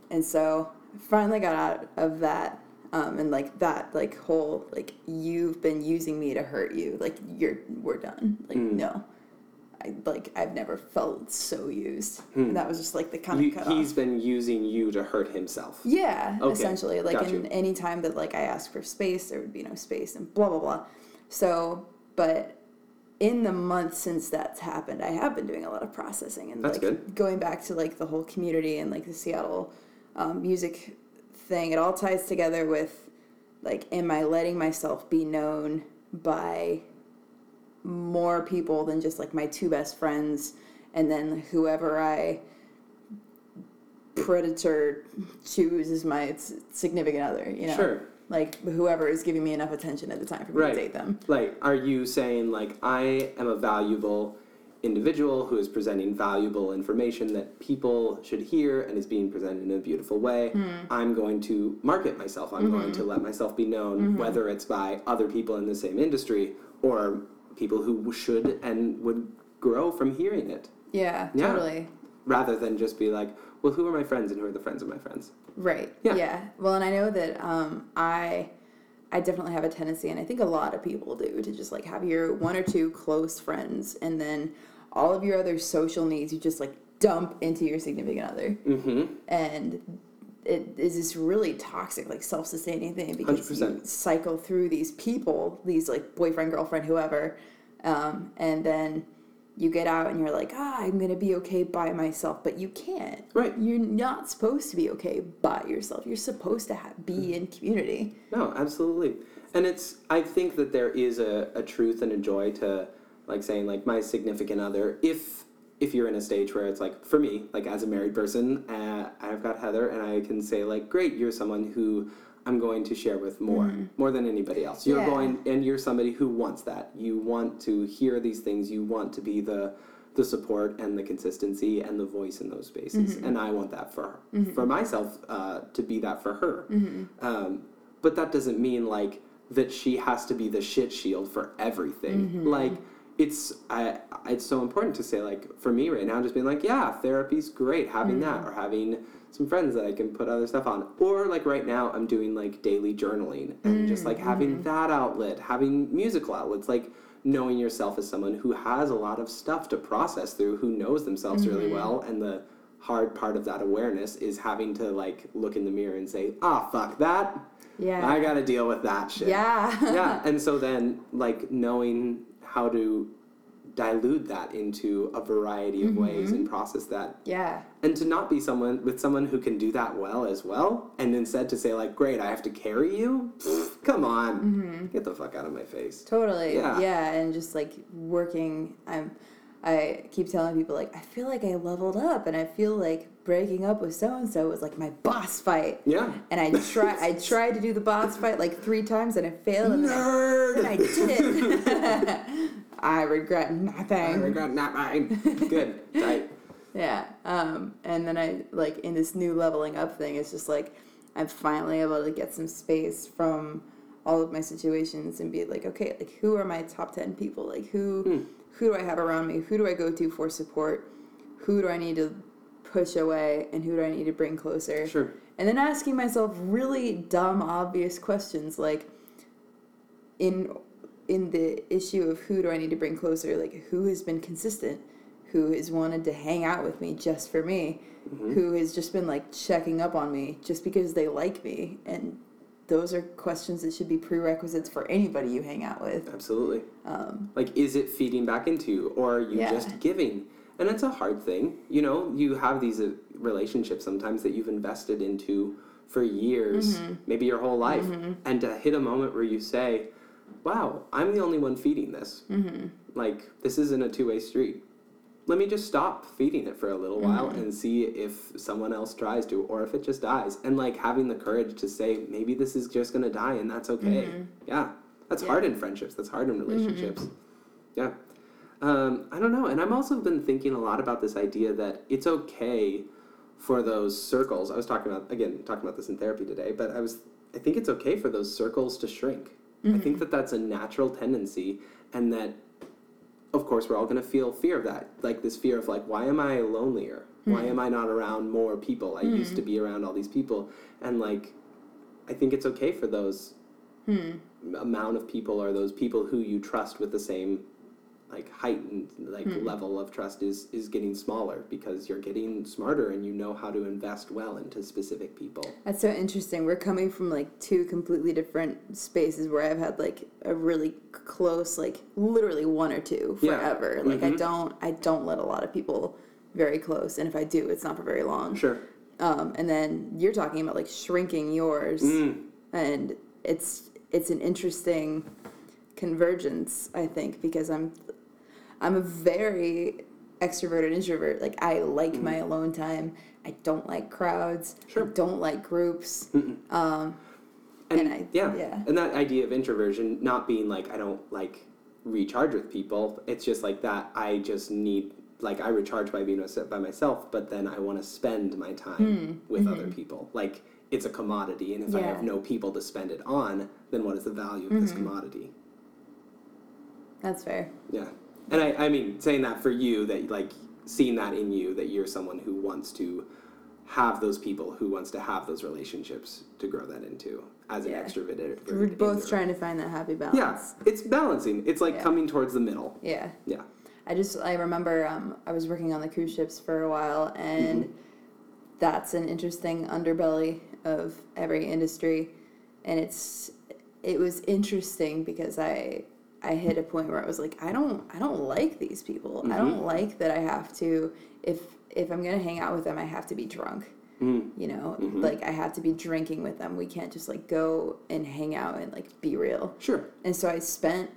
and so finally got out of that. Um, and like that, like whole, like you've been using me to hurt you. Like you're, we're done. Like Mm. no, I like I've never felt so used. Hmm. And that was just like the kind You, of cut he's off. been using you to hurt himself. Yeah, Okay, essentially. Like got in you. any time that like I asked for space, there would be no space and blah blah blah. So, but in the month since that's happened, I have been doing a lot of processing and That's like good. going back to like the whole community and like the Seattle um, music thing. It all ties together with like, am I letting myself be known by more people than just like my two best friends and then whoever I predator choose as my significant other, you know? Sure. Like whoever is giving me enough attention at the time for me Right. to date them. Like, are you saying like I am a valuable individual who is presenting valuable information that people should hear and is being presented in a beautiful way? Hmm. I'm going to market myself. I'm going Mm-hmm. to let myself be known, whether it's by other people in the same industry or people who should and would grow from hearing it, Yeah, Yeah. totally. rather than just be like, well, who are my friends and who are the friends of my friends? Right. Yeah. Yeah. Well, and I know that um, I I definitely have a tendency, and I think a lot of people do, to just like have your one or two close friends, and then all of your other social needs you just like dump into your significant other, Mm-hmm. and it is this really toxic, like self-sustaining thing because you 100%. cycle through these people, these like boyfriend, girlfriend, whoever, um, and then you get out and you're like, ah, I'm gonna be okay by myself, but you can't. Right. You're not supposed to be okay by yourself. You're supposed to ha- be in community. No, absolutely. And it's I think that there is a, a truth and a joy to like saying like my significant other, if if you're in a stage where it's like for me like as a married person uh, i've got heather and i can say like great you're someone who i'm going to share with more more than anybody else you're Mm-hmm. Yeah. going and you're somebody who wants that you want to hear these things you want to be the the support and the consistency and the voice in those spaces Mm-hmm. and i want that for her for myself uh, to be that for her Mm-hmm. um, but that doesn't mean like that she has to be the shit shield for everything Mm-hmm. like it's I, it's so important to say like for me right now just being like yeah therapy's great having that Mm-hmm. or having some friends that i can put other stuff on or like right now i'm doing like daily journaling and just like Mm-hmm. having that outlet having musical outlets like knowing yourself as someone who has a lot of stuff to process through who knows themselves really Mm-hmm. well and the hard part of that awareness is having to like look in the mirror and say ah fuck that Yeah. i gotta deal with that shit yeah. yeah and so then like knowing how to dilute that into a variety of ways mm-hmm. and process that yeah. and to not be someone with someone who can do that well as well and instead to say like great i have to carry you Pfft, come on mm-hmm. get the fuck out of my face Totally. Yeah. Yeah. and just like working I'm I keep telling people like I feel like I leveled up and I feel like breaking up with so and so was like my boss fight. yeah And I try I tried to do the boss fight like three times and I failed and then I, nerd and I did it. I regret nothing. I regret not mine good right Yeah. Um, and then I like in this new leveling up thing, it's just like I'm finally able to get some space from all of my situations and be like, okay, like who are my top ten people? Like who who do I have around me? Who do I go to for support? Who do I need to push away and who do I need to bring closer? sure And then asking myself really dumb, obvious questions like in in the issue of who do I need to bring closer, like who has been consistent, who has wanted to hang out with me just for me, mm-hmm. who has just been like checking up on me just because they like me. And those are questions that should be prerequisites for anybody you hang out with. Absolutely. Um, like, is it feeding back into or are you Yeah. just giving? And it's a hard thing. You know, you have these uh, relationships sometimes that you've invested into for years, mm-hmm. maybe your whole life, mm-hmm. and to hit a moment where you say, "Wow, I'm the only one feeding this. Mm-hmm. Like, this isn't a two-way street." Let me just stop feeding it for a little while mm-hmm. and see if someone else tries to, or if it just dies. And like having the courage to say, maybe this is just gonna die, and that's okay. Mm-hmm. Yeah, that's Yeah. hard in friendships. That's hard in relationships. Yeah. Um, I don't know. And I've also been thinking a lot about this idea that it's okay for those circles. I was talking about, again, talking about this in therapy today, but I was, I think it's okay for those circles to shrink. I think mm-hmm. that that's a natural tendency and that, of course, we're all going to feel fear of that. Like this fear of like, why am I lonelier? Why mm-hmm. am I not around more people? I used to mm-hmm. be around all these people. And like, I think it's okay for those hmm. amount of people or those people who you trust with the same like heightened like hmm. level of trust is is getting smaller because you're getting smarter and you know how to invest well into specific people That's so interesting. We're coming from like two completely different spaces where I've had like a really close, like literally one or two Yeah. forever. Like I mm-hmm. don't, I don't let a lot of people very close, and if I do, it's not for very long. sure Um, and then you're talking about like shrinking yours, mm. and it's it's an interesting convergence, I think, because I'm I'm a very extroverted introvert. Like I like my mm-hmm. alone time. I don't like crowds. Sure. I don't like groups. Um, and, And I- yeah yeah. and that idea of introversion not being like i don't like recharge with people it's just like that i just need like i recharge by being with- by myself but then i want to spend my time hmm. with other mm-hmm. people like it's a commodity and if i have no people to spend it on then what is the value of this mm-hmm. commodity That's fair. Yeah. And I, I mean, saying that for you, that like seeing that in you, that you're someone who wants to have those people, who wants to have those relationships to grow that into as an Yeah. extroverted. We're both trying to find that happy balance. Yeah, it's balancing. It's like Yeah. coming towards the middle. Yeah. Yeah. I just I remember um, I was working on the cruise ships for a while, and that's an interesting underbelly of every industry, and it's it was interesting because I I hit a point where I was like I don't I don't like these people. I mm-hmm. don't like that I have to if if I'm gonna hang out with them I have to be drunk. Mm. You know, mm-hmm. like I have to be drinking with them. We can't just like go and hang out and like be real. Sure. And so I spent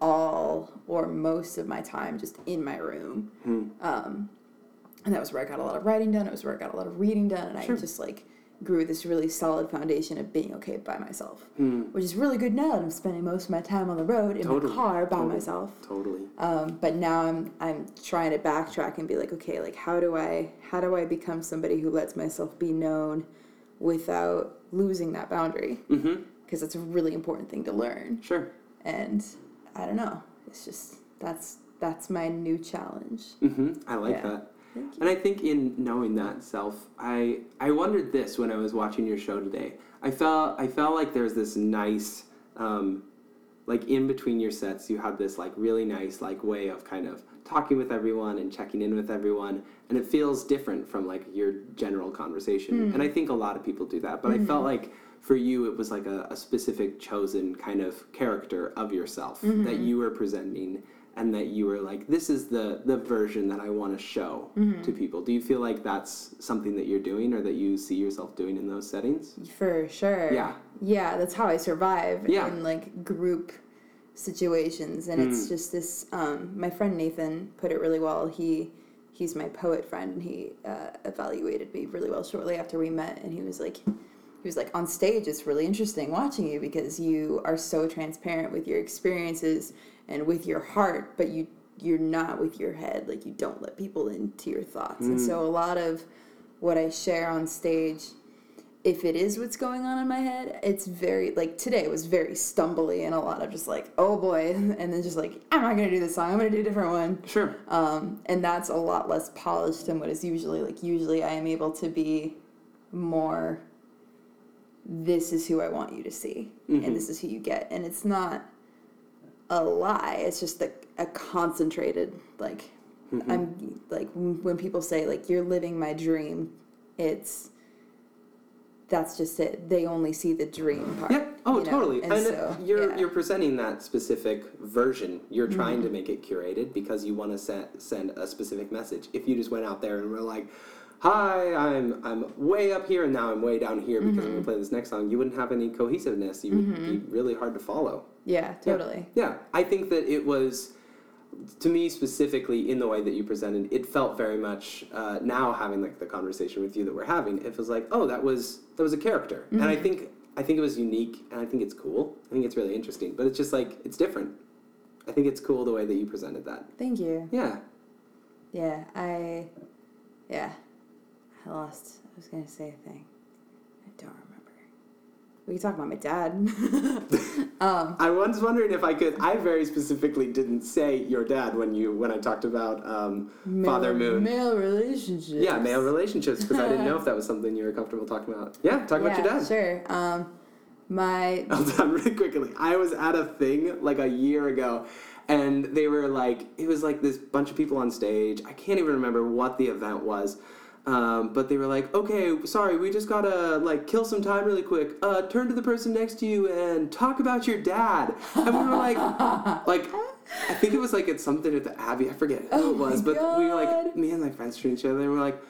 all or most of my time just in my room. Hmm. Um, and that was where I got a lot of writing done. It was where I got a lot of reading done, and Sure. I just like grew this really solid foundation of being okay by myself, Hmm. which is really good now that I'm spending most of my time on the road in Totally, my car by totally. myself. Totally. Um, but now I'm I'm trying to backtrack and be like, okay, like how do I how do I become somebody who lets myself be known without losing that boundary? Mm-hmm. Because it's a really important thing to learn. Sure. And I don't know. It's just that's that's my new challenge. Mm-hmm. I like Yeah. that. Thank you. And I think in knowing that self, I I wondered this when I was watching your show today. I felt I felt like there's this nice, um, like in between your sets, you had this like really nice like way of kind of talking with everyone and checking in with everyone, and it feels different from like your general conversation. Mm. And I think a lot of people do that, but I felt mm-hmm. like for you it was like a, a specific chosen kind of character of yourself mm-hmm. that you were presenting and that you were like this is the the version that i want to show to people do you feel like that's something that you're doing or that you see yourself doing in those settings For sure. Yeah. Yeah, that's how I survive Yeah. in like group situations. And Hmm. it's just this um my friend Nathan put it really well. He he's my poet friend and he uh, evaluated me really well shortly after we met and he was like he was like on stage it's really interesting watching you because you are so transparent with your experiences and with your heart but you you're not with your head. Like you don't let people into your thoughts. And so a lot of what i share on stage if it is what's going on in my head it's very like today was very stumbly and a lot of just like oh boy and then just like i'm not gonna do this song i'm gonna do a different one. Sure. Um, and that's a lot less polished than what is usually like usually i am able to be more this is who i want you to see and this is who you get. And it's not a lie. It's just a, a concentrated like i'm like when people say like you're living my dream it's that's just it. They only see the dream part yeah. Oh you know? totally. And, and so you're yeah. Mm-hmm. you're presenting that specific version. You're trying to make it curated because you want to set, send a specific message. If you just went out there and were like hi i'm i'm way up here and now i'm way down here because i'm Mm-hmm. going to play this next song you wouldn't have any cohesiveness. You would be really hard to follow yeah totally Yeah, I think that it was, to me specifically, in the way that you presented, it felt very much. Uh, now having like the conversation with you that we're having, it was like, oh, that was that was a character, and I think I think it was unique, and I think it's cool. I think it's really interesting, but it's just like it's different. I think it's cool the way that you presented that. thank you Yeah. Yeah, I. Yeah. I lost. I was going to say a thing. I don't remember. We can talk about my dad. um, I was wondering if I could. I very specifically didn't say your dad when you when I talked about um, father moon Male relationships. Yeah, male relationships because I didn't know if that was something you were comfortable talking about. Yeah, talk about your dad. Sure. Um, my. Hold on, really quickly. I was at a thing like a year ago, and they were like, it was like this bunch of people on stage. I can't even remember what the event was. Um, but they were like, okay, sorry, we just gotta like kill some time really quick. Uh, turn to the person next to you and talk about your dad. And we were like, like, I think it was like it's something at the Abbey. I forget who Oh it was, my but we were like, me and my friends to each other. and we were like,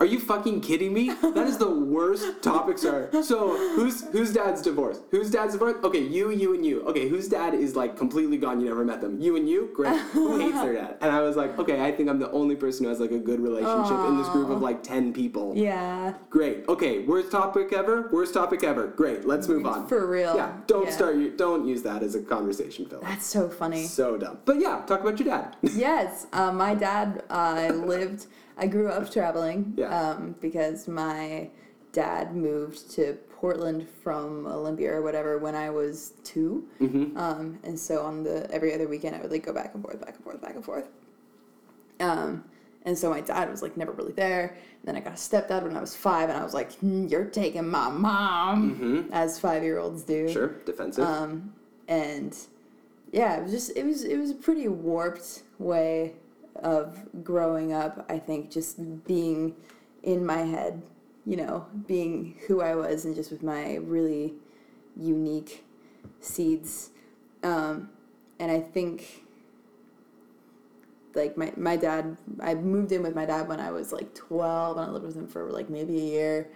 are you fucking kidding me? That is the worst topics are. So who's whose dad's divorced? Whose dad's divorced? Okay, you, you, and you. Okay, whose dad is like completely gone? You never met them. You and you, great. Who hates their dad? And I was like, okay, I think I'm the only person who has like a good relationship in this group of like ten people. Yeah. Great. Okay, worst topic ever. Worst topic ever. Great. Let's move on. For real. Yeah. Don't Yeah. start. You don't use that as a conversation filler. That's so funny. So dumb. But yeah, talk about your dad. yes, uh, my dad uh, lived. I grew up traveling Yeah. um, because my dad moved to Portland from Olympia or whatever when I was 2 Mm-hmm. um, and so on the every other weekend I would like go back and forth, back and forth, back and forth. Um, and so my dad was like never really there. And then I got a stepdad when I was five, and I was like, "Hmm, "You're taking my mom," as five year olds do. Mm-hmm. Sure. Defensive. Um, and yeah, it was just it was it was a pretty warped way of growing up. I think just being in my head, you know, being who I was, and just with my really unique seeds. Um, and I think like my, my dad i moved in with my dad when i was like 12 and i lived with him for like maybe a year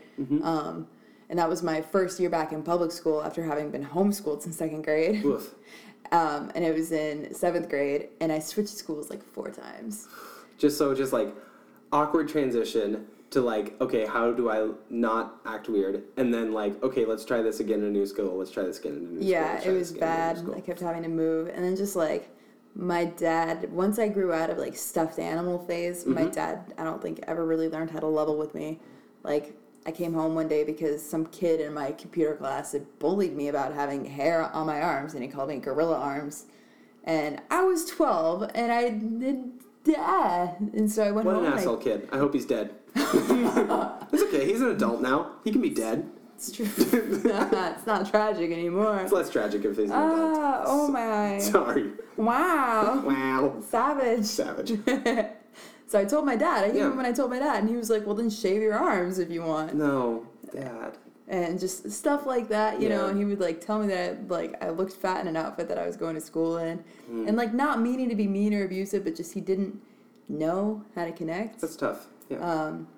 um, and that was my first year back in public school after having been homeschooled since second grade. Um, and it was in seventh grade, and I switched schools like four times. Just so, just like awkward transition to like, okay, how do I not act weird? And then like, okay, let's try this again in a new school. Let's try this again in a new school. Yeah, it was this again in a new bad. I kept having to move, and then just like my dad. Once I grew out of like stuffed animal phase, my Mm-hmm. dad I don't think ever really learned how to level with me. Like I came home one day because some kid in my computer class had bullied me about having hair on my arms, and he called me gorilla arms. And I was twelve, and I did. Yeah, and so I went What home. an and I- asshole kid. I hope he's dead. it's okay. He's an adult now. He can be dead. It's true. it's not tragic anymore. It's less tragic if he's an adult. Ah, oh my! Sorry. Wow, Wow. savage. Savage. So I told my dad. I Yeah. home and I told my dad, and he was like, "Well, then shave your arms if you want." No, Dad. and just stuff like that, you know. And he would like tell me that I, like I looked fat in an outfit that I was going to school in, Hmm. and like not meaning to be mean or abusive, but just he didn't know how to connect. That's tough. Yeah. Um,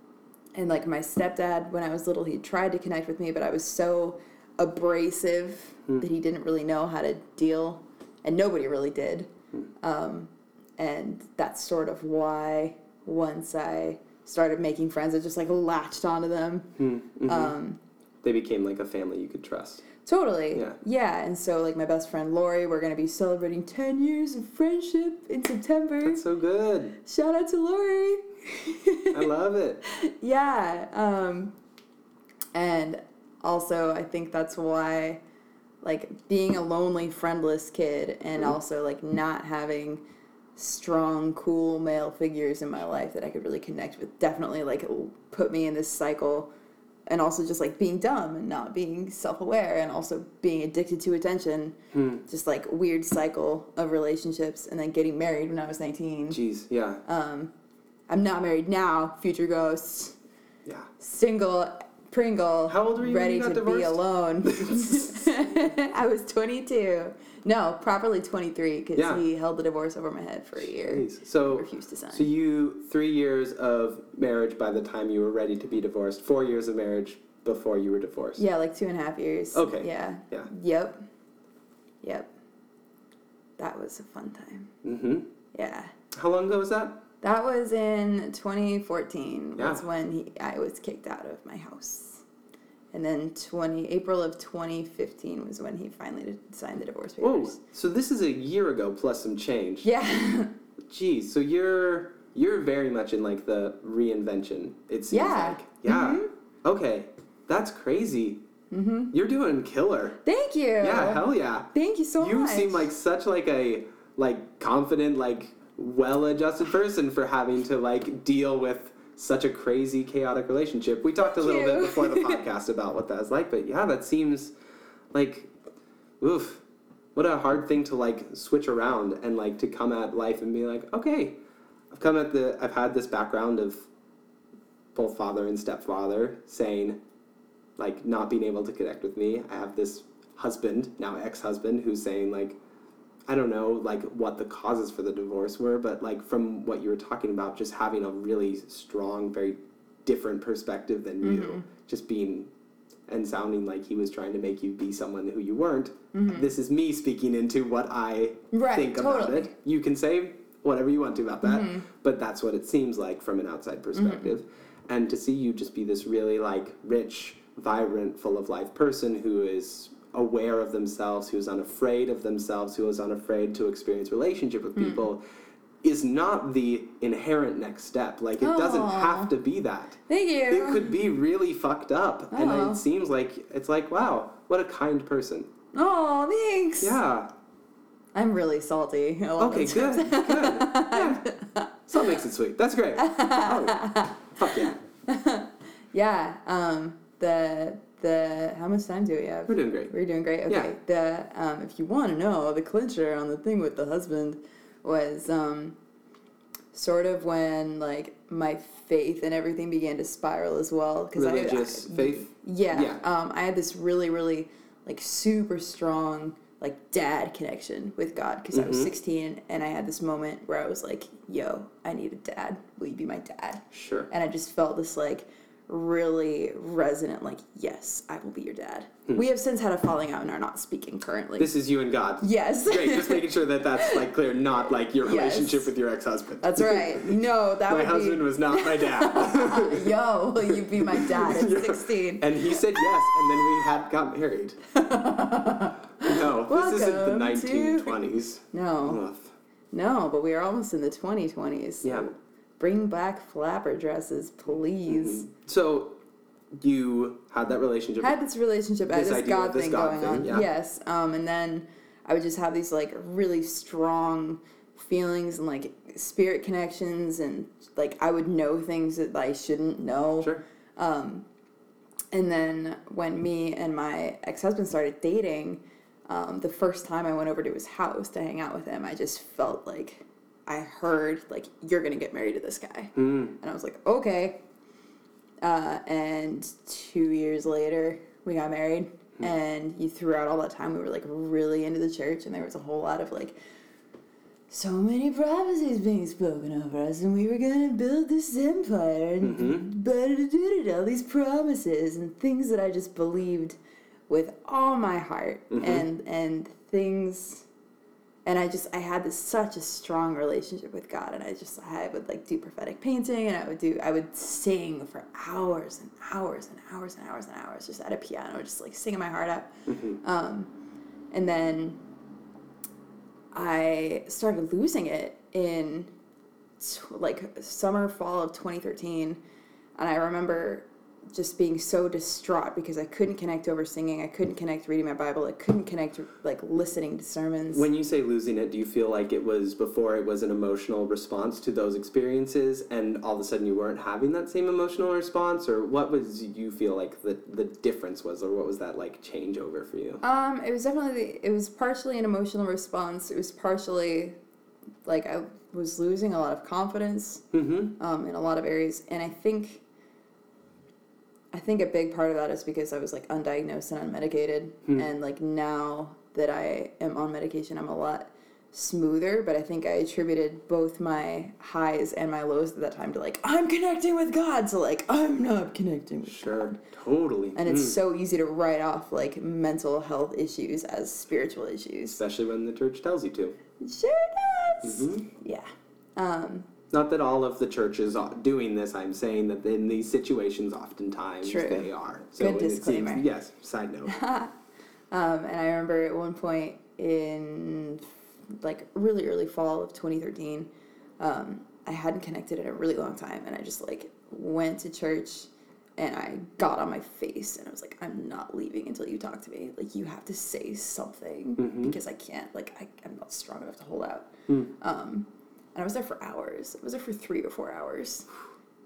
and like my stepdad, when I was little, he tried to connect with me, but I was so abrasive Hmm. that he didn't really know how to deal, and nobody really did. Hmm. Um, and that's sort of why once I started making friends, I just like latched onto them. Hmm, mhm. Um, they became like a family you could trust. Totally. Yeah. Yeah. And so, like, my best friend Lori, we're going to be celebrating 10 years of friendship in September. That's so good. Shout out to Lori. I love it. yeah. Um, and also, I think that's why, like, being a lonely, friendless kid and Mm-hmm. also, like, not having strong, cool male figures in my life that I could really connect with definitely, like, put me in this cycle. And also, just like being dumb and not being self aware, and also being addicted to attention. Hmm. Just like weird cycle of relationships, and then getting married when I was 19. Jeez. Yeah. Um, I'm not married now, future ghosts Yeah. single Pringle. How old were you Ready you to be alone. I was 22. No, properly 23 because Yeah. he held the divorce over my head for a year. Jeez. So. Refused to sign. So you three years of marriage by the time you were ready to be divorced. Four years of marriage before you were divorced. yeah, like two and a half years. Okay. Yeah. Yeah. Yep. Yep. That was a fun time. Mm-hmm. Yeah. How long ago was that? That was in 2014. Yeah. Was when he I was kicked out of my house. And then 20 April of 2015 was when he finally signed the divorce Whoa. papers. So this is a year ago plus some change. Yeah. Geez, So you're you're very much in like the reinvention. It seems Yeah. like. Yeah. Mhm. Okay. That's crazy. mhm. You're doing killer. Thank you. Yeah. Hell yeah. Thank you so you much. You seem like such like a like confident like well-adjusted person for having to like deal with such a crazy chaotic relationship we talked a little bit before the podcast about what that's like but yeah that seems like oof what a hard thing to like switch around and like to come at life and be like okay i've come at the i've had this background of both father and stepfather saying like not being able to connect with me. I have this husband, now ex-husband, who's saying like I don't know like what the causes for the divorce were, but like from what you were talking about, just having a really strong, very different perspective than Mm-hmm. you. Just being and sounding like he was trying to make you be someone who you weren't. This is me speaking into what I Mm-hmm. Right, think about it. You can say whatever you want to about that, Mm-hmm. but that's what it seems like from an outside perspective. And to see you just be this really like rich, vibrant, full of life person who is aware of themselves, who's unafraid of themselves, who is unafraid to experience relationship with Hmm. people is not the inherent next step. Like it doesn't have to be that. Thank you. It could be really fucked up. And Oh. it seems like it's like, wow, what a kind person. Oh, thanks. Yeah. I'm really salty. a lot of Okay, good. Good. Yeah. Salt makes it sweet. That's great. Oh, fuck yeah. Yeah. Um. The the how much time do we have? We're doing great. We're doing great. Okay. The um, if you want to know, the clincher on the thing with the husband was um, sort of when like my faith and everything began to spiral as well because Religious I, faith. Yeah. Yeah. Um, I had this really, really like super strong like dad connection with God because I was Mhm. 16 and I had this moment where I was like, "Yo, I need a dad. Will you be my dad?" Sure. And I just felt this like really resonant like, "Yes, I will be your dad." Hmm. We have since had a falling out and are not speaking currently. This is you and God. yes. Great, just making sure that that's like clear, not like your Yes. relationship with your ex-husband. That's right. No, that My husband be. was not my dad. Yo, will you be my dad at 16? and he said yes, and then we had got married. no, this isn't the Welcome to- 1920s. No, Ugh. no, but we are almost in the 2020s. Yeah. Bring back flapper dresses, please. So you had that relationship. Had this relationship, I had This God this thing God going thing, on. yeah. Yes. Um, and then I would just have these like really strong feelings and like spirit connections, and like I would know things that I shouldn't know. Sure. And then when me and my ex husband started dating, um, the first time I went over to his house to hang out with him, I just felt like I heard like you're gonna get married to this guy, Mm. and I was like, okay. Uh, and two years later, we got married, and you throughout all that time, we were like really into the church, and there was a whole lot of like. So many prophecies being spoken over us, and we were gonna build this empire, and ba-da-da-da-da, all these promises and things that I just believed with all my heart, and and things and I just I had this such a strong relationship with God, and I just I would like do prophetic painting, and I would do I would sing for hours and hours and hours and hours and hours just at a piano, just like singing my heart out. Um, and then I started losing it in t- like summer fall of 2013, and I remember just being so distraught because I couldn't connect over singing, I couldn't connect reading my Bible, I couldn't connect like listening to sermons. When you say losing it, do you feel like it was before it was an emotional response to those experiences, and all of a sudden you weren't having that same emotional response, or what was you feel like the the difference was, or what was that like changeover for you? Um, it was definitely it was partially an emotional response. It was partially like I was losing a lot of confidence Mm-hmm. um, in a lot of areas, and I think I think a big part of that is because I was like undiagnosed and unmedicated, and like now that I am on medication, I'm a lot smoother. But I think I attributed both my highs and my lows at that time to like I'm connecting with God, so like I'm not connecting with Sure, God. totally. And it's Mm. so easy to write off like mental health issues as spiritual issues. especially when the church tells you to. It sure does. Mhm. Yeah. Um, Not that all of the churches are doing this. I'm saying that in these situations, oftentimes True. they are. Good it seems- disclaimer. yes. Side note. um, and I remember at one point in like really early fall of 2013, um, I hadn't connected in a really long time, and I just like went to church and I got on my face and I was like, I'm not leaving until you talk to me. Like you have to say something because I can't. Like I, I'm not strong enough to hold out. Um, and I was there for hours. I was there for three or four hours,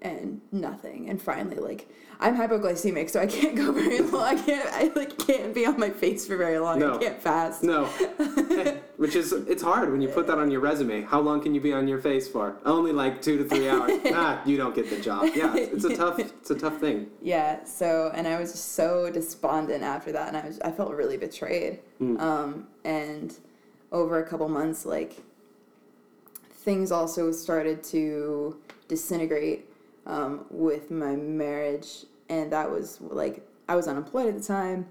and nothing. And finally, like I'm hypoglycemic, so I can't go very long. I can't. I like can't be on my face for very long. No. I can't fast. No, which is it's hard when you put that on your resume. How long can you be on your face for? Only like two to three hours. ah, you don't get the job. Yeah, it's, a tough it's a tough thing. Yeah. So, and I was just so despondent after that, and I was I felt really betrayed. Um, and over a couple months, like things also started to disintegrate um, with my marriage, and that was like I was unemployed at the time,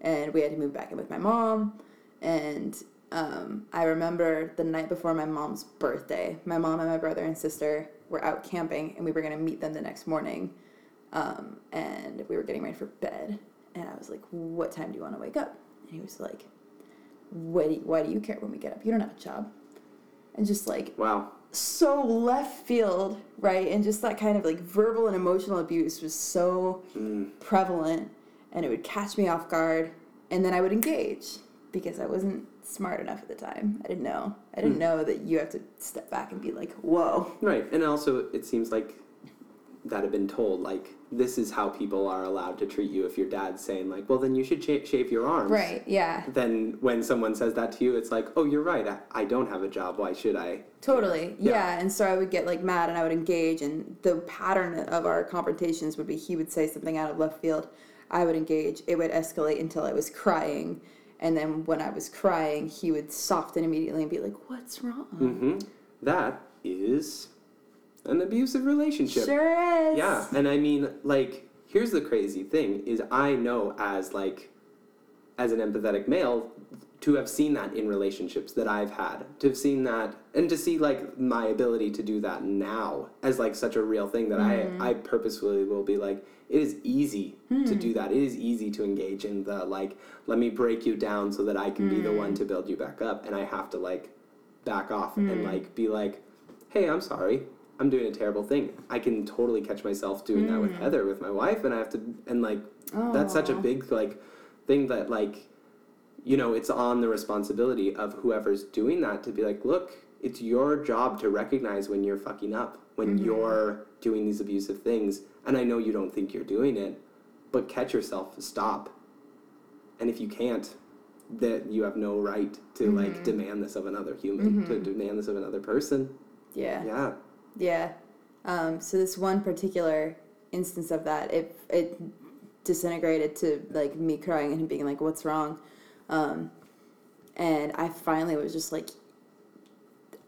and we had to move back in with my mom, and um, I remember the night before my mom's birthday, my mom and my brother and sister were out camping, and we were gonna meet them the next morning, um, and we were getting ready for bed, and I was like, "What time do you want to wake up?" And he was like, "Why? Do you, why do you care when we get up? You don't have a job." And just like Wow. so left field, right? And just that kind of like verbal and emotional abuse was so mm. prevalent and it would catch me off guard and then I would engage because I wasn't smart enough at the time. I didn't know. I didn't mm. know that you have to step back and be like, "Whoa." Right, and also it seems like that had been told like this is how people are allowed to treat you. If your dad's saying like, well, then you should sh- shave your arms. Right, yeah. Then when someone says that to you, it's like, oh, you're right. I, I don't have a job. Why should I? Totally. Yeah. Yeah. And so I would get like mad and I would engage and the pattern of our confrontations would be he would say something out of left field. I would engage. It would escalate until I was crying. And then when I was crying, he would soften immediately and be like, "What's wrong?" hmm That is an abusive relationship. Sure is. Yeah, and I mean, like, here's the crazy thing: is I know as like as an empathetic male to have seen that in relationships that I've had, to have seen that and to see like my ability to do that now as like such a real thing that Mm-hmm. I I purposefully will be like it is easy to Hmm. do that. It is easy to engage in the like let me break you down so that I can be the one Hmm. to build you back up and I have to like back off and Hmm. like be like hey, I'm sorry. I'm doing a terrible thing. I can totally catch myself doing that with Hmm. Heather with my wife and I have to and like that's such a big like thing that like you know it's on the responsibility of whoever's doing that to be like look it's your job to recognize when you're fucking up when mm-hmm. you're doing these abusive things and i know you don't think you're doing it but catch yourself stop. And if you can't that you have no right to like mm-hmm. demand this of another human to mm-hmm. demand this of another person. Yeah. yeah Yeah. Um, so this one particular instance of that, it it disintegrated to like me crying and him being like, "What's wrong?" Um, and I finally was just like,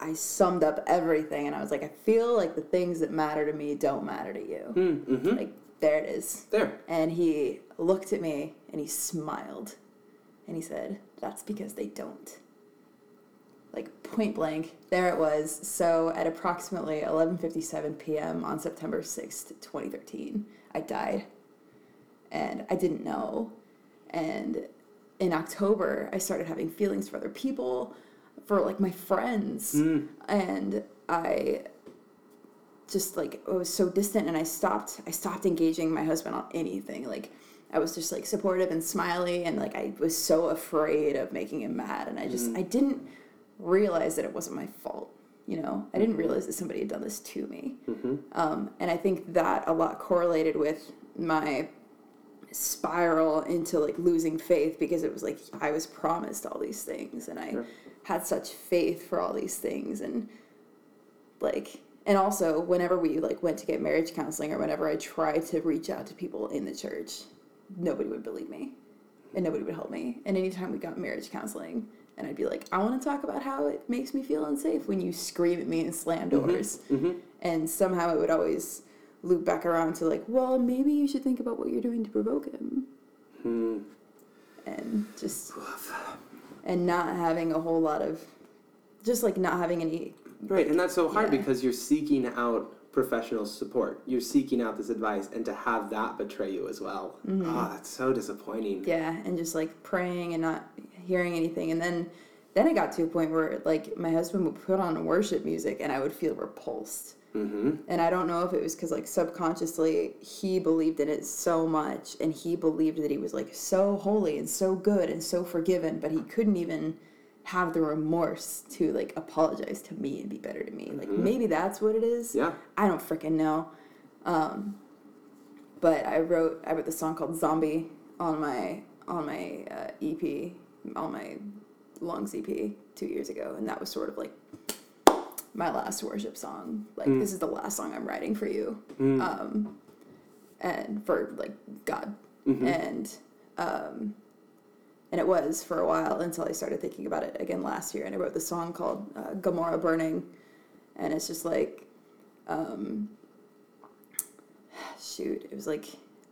I summed up everything, and I was like, I feel like the things that matter to me don't matter to you. mm-hmm. Like there it is. there And he looked at me and he smiled, and he said, "That's because they don't." Like point blank there it was. So at approximately 11:57 p.m. on September 6th 2013 I died. And I didn't know. And in October I started having feelings for other people for like my friends. Mm. and I just like I was so distant and I stopped I stopped engaging my husband on anything. Like I was just like supportive and smiley and like I was so afraid of making him mad. And I just I didn't realize that it wasn't my fault you know? I didn't realize that somebody had done this to me. Um, and I think that a lot correlated with my spiral into like losing faith because it was like I was promised all these things and I Sure. had such faith for all these things and like and also whenever we like went to get marriage counseling or whenever I tried to reach out to people in the church nobody would believe me and nobody would help me. And anytime we got marriage counseling and I'd be like I want to talk about how it makes me feel unsafe when you scream at me and slam doors mm-hmm. and somehow it would always loop back around to like well maybe you should think about what you're doing to provoke him Hmm. and just and not having a whole lot of just like not having any Right, and that's so hard Yeah. because you're seeking out professional support. You're seeking out this advice, and to have that betray you as well. Oh, that's so disappointing. Mm-hmm. yeah and just like praying and not hearing anything and then then it got to a point where like my husband would put on worship music and i would feel repulsed Mm-hmm. and i don't know if it was because like subconsciously he believed in it so much and he believed that he was like so holy and so good and so forgiven but he couldn't even have the remorse to like apologize to me and be better to me like maybe that's what it is Yeah. I don't freaking know. Um, but I wrote I wrote the song called Zombie on my on my uh, EP on my long CP two years ago, and that was sort of like my last worship song. Like Mm. this is the last song I'm writing for you, Mm. um, and for like God, Mhm. and um, and it was for a while until I started thinking about it again last year, and I wrote the song called uh, Gomorrah Burning, and it's just like um, shoot, it was like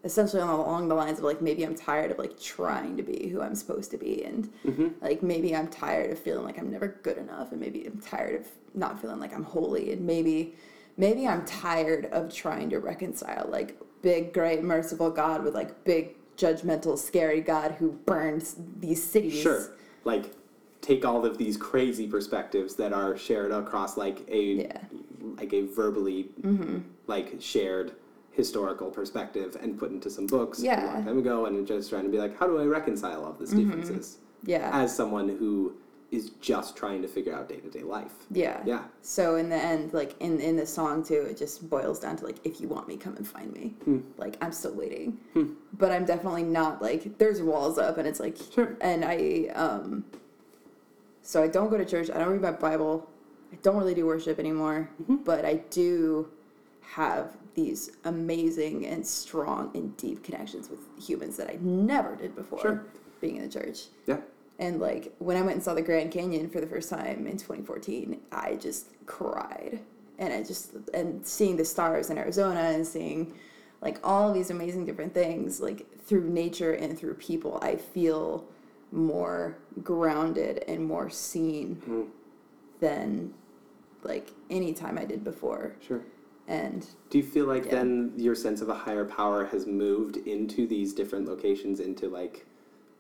essentially along the lines of like maybe I'm tired of like trying to be who I'm supposed to be, and Mm-hmm. like maybe I'm tired of feeling like I'm never good enough, and maybe I'm tired of not feeling like I'm holy, and maybe maybe I'm tired of trying to reconcile like big, great, merciful God with like big, judgmental, scary God who burns these cities. Sure. Like, take all of these crazy perspectives that are shared across like a Yeah. like a verbally Mm-hmm. like shared historical perspective and put into some books yeah. a long time ago, and just trying to be like, how do I reconcile all these differences Yeah. as someone who is just trying to figure out day to day life? yeah. Yeah. So in the end, like in in the song too, it just boils down to like if you want me, come and find me. Hmm. Like I'm still waiting, Hmm. but I'm definitely not like there's walls up, and it's like Sure. and I um. So I don't go to church. I don't read my Bible. I don't really do worship anymore, Mm-hmm. but I do have these amazing and strong and deep connections with humans that I never did before Sure. being in the church. Yeah. And like when I went and saw the Grand Canyon for the first time in 2014, I just cried. And I just and seeing the stars in Arizona and seeing like all of these amazing different things like through nature and through people, I feel more grounded and more seen Mm. than like any time I did before. Sure. And Do you feel like Yeah. then your sense of a higher power has moved into these different locations, into like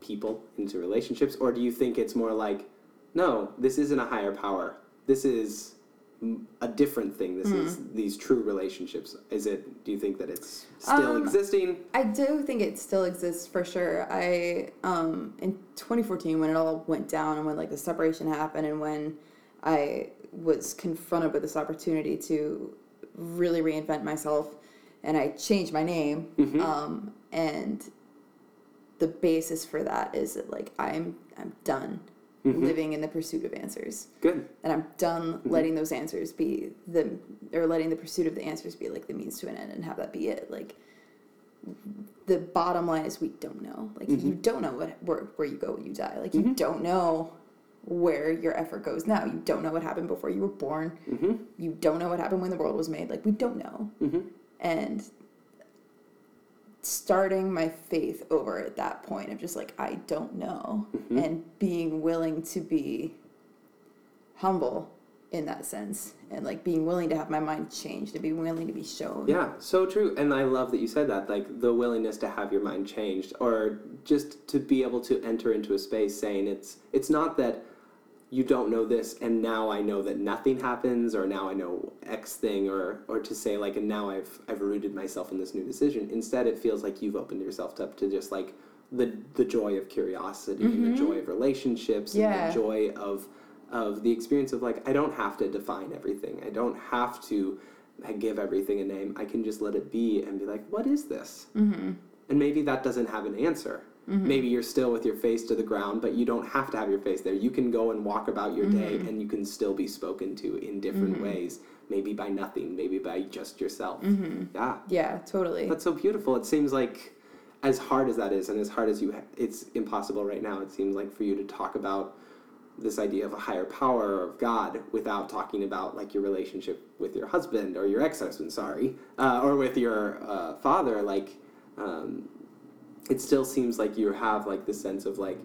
people, into relationships, or do you think it's more like, no, this isn't a higher power. This is mm, a different thing. This is these true relationships. Is it? Do you think that it's still Um, existing? I do think it still exists for sure. I um in 2014 when it all went down and when like the separation happened and when I was confronted with this opportunity to really reinvent myself and I changed my name mm-hmm. um and the basis for that is that like I'm I'm done mm-hmm. living in the pursuit of answers Good. and I'm done mm-hmm. letting those answers be the or letting the pursuit of the answers be like the means to an end and have that be it. Like the bottom line is we don't know. Like you don't know what where, where you go when you die. Like you don't know where your effort goes now. You don't know what happened before you were born. Mm-hmm. You don't know what happened when the world was made. Like we don't know. Mm-hmm. And starting my faith over at that point of just like I don't know mm-hmm. and being willing to be humble in that sense and like being willing to have my mind changed and be willing to be shown. Yeah, so true. And I love that you said that, like the willingness to have your mind changed or just to be able to enter into a space saying it's it's not that you don't know this and now I know that nothing happens or now I know X thing or or to say like and now I've I've rooted myself in this new decision. Instead it feels like you've opened yourself up to just like the the joy of curiosity and the joy of relationships and the joy of of the experience of like I don't have to define everything. I don't have to give everything a name. I can just let it be and be like, what is this? Mm-hmm. And maybe that doesn't have an answer. Maybe you're still with your face to the ground, but you don't have to have your face there. You can go and walk about your day and you can still be spoken to in different ways. Maybe by nothing, maybe by just yourself. Yeah. Yeah, totally. That's so beautiful. It seems like as hard as that is and as hard as you ha- it's impossible right now. It seems like for you to talk about this idea of a higher power or of God without talking about like your relationship with your husband or your ex-husband, sorry, uh, or with your uh, father, like um, it still seems like you have like this sense of like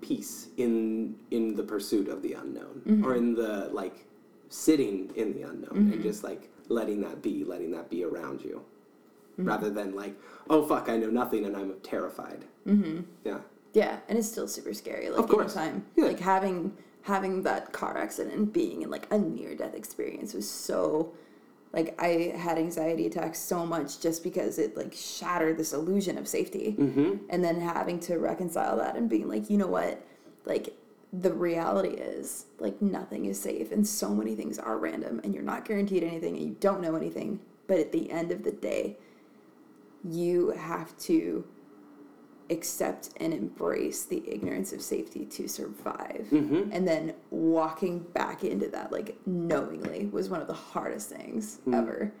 peace in in the pursuit of the unknown mm-hmm. or in the like sitting in the unknown and mm-hmm. just like letting that be, letting that be around you, mm-hmm. rather than like oh fuck, I know nothing and I'm terrified. Mm-hmm. Yeah. Yeah, and it's still super scary. Like Of course. anytime, Yeah. like having having that car accident and being in like a near death experience was so like I had anxiety attacks so much just because it like shattered this illusion of safety. Mm-hmm. And then having to reconcile that and being like, you know what, like the reality is like nothing is safe and so many things are random and you're not guaranteed anything and you don't know anything. But at the end of the day, you have to accept and embrace the ignorance of safety to survive. Mm-hmm. And then walking back into that, like knowingly, was one of the hardest things mm. ever.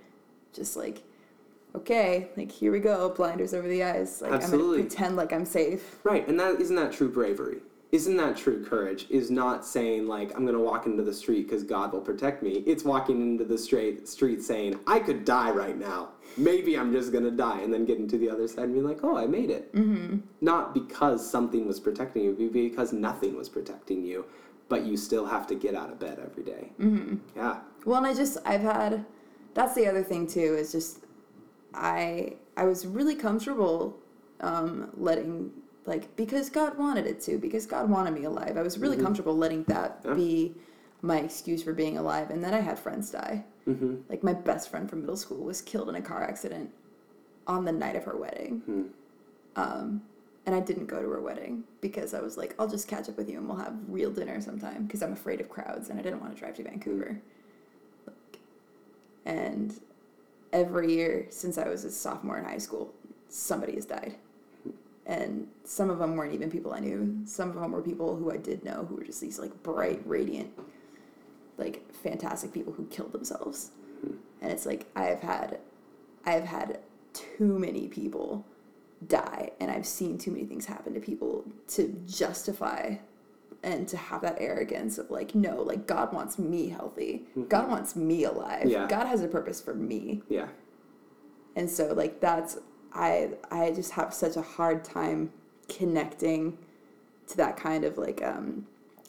Just like, okay, like here we go, blinders over the eyes. Like I'm gonna pretend like I'm safe. Right, and that isn't that true bravery. Isn't that true courage? Is not saying like I'm gonna walk into the street because God will protect me. It's walking into the straight street saying I could die right now. Maybe I'm just gonna die, and then getting to the other side and being like, oh, I made it. Mm-hmm. Not because something was protecting you, but because nothing was protecting you. But you still have to get out of bed every day. Mm-hmm. Yeah. Well, and I just I've had that's the other thing too is just I I was really comfortable um, letting like because God wanted it to because God wanted me alive. I was really comfortable letting that Yeah. be my excuse for being alive. And then I had friends die. Mm-hmm. Like my best friend from middle school was killed in a car accident on the night of her wedding. Um, and I didn't go to her wedding because I was like, I'll just catch up with you and we'll have real dinner sometime because I'm afraid of crowds and I didn't want to drive to Vancouver. Like, And every year since I was a sophomore in high school, somebody has died. And some of them weren't even people I knew. Some of them were people who I did know who were just these like bright, radiant, like fantastic people who killed themselves. And it's like I've had I've had too many people die and I've seen too many things happen to people to justify and to have that arrogance of like no like God wants me healthy. God wants me alive. Yeah. God has a purpose for me. Yeah. And so like that's I I just have such a hard time connecting to that kind of like um,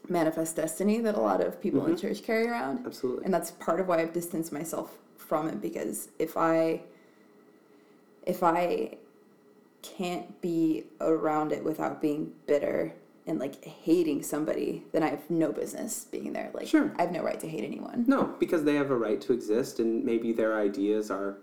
manifest destiny that a lot of people in Mhm. church carry around. Absolutely. And that's part of why I've distanced myself from it because if I if I can't be around it without being bitter and like hating somebody, then I have no business being there. Like Sure. I have no right to hate anyone. No, because they have a right to exist, and maybe their ideas are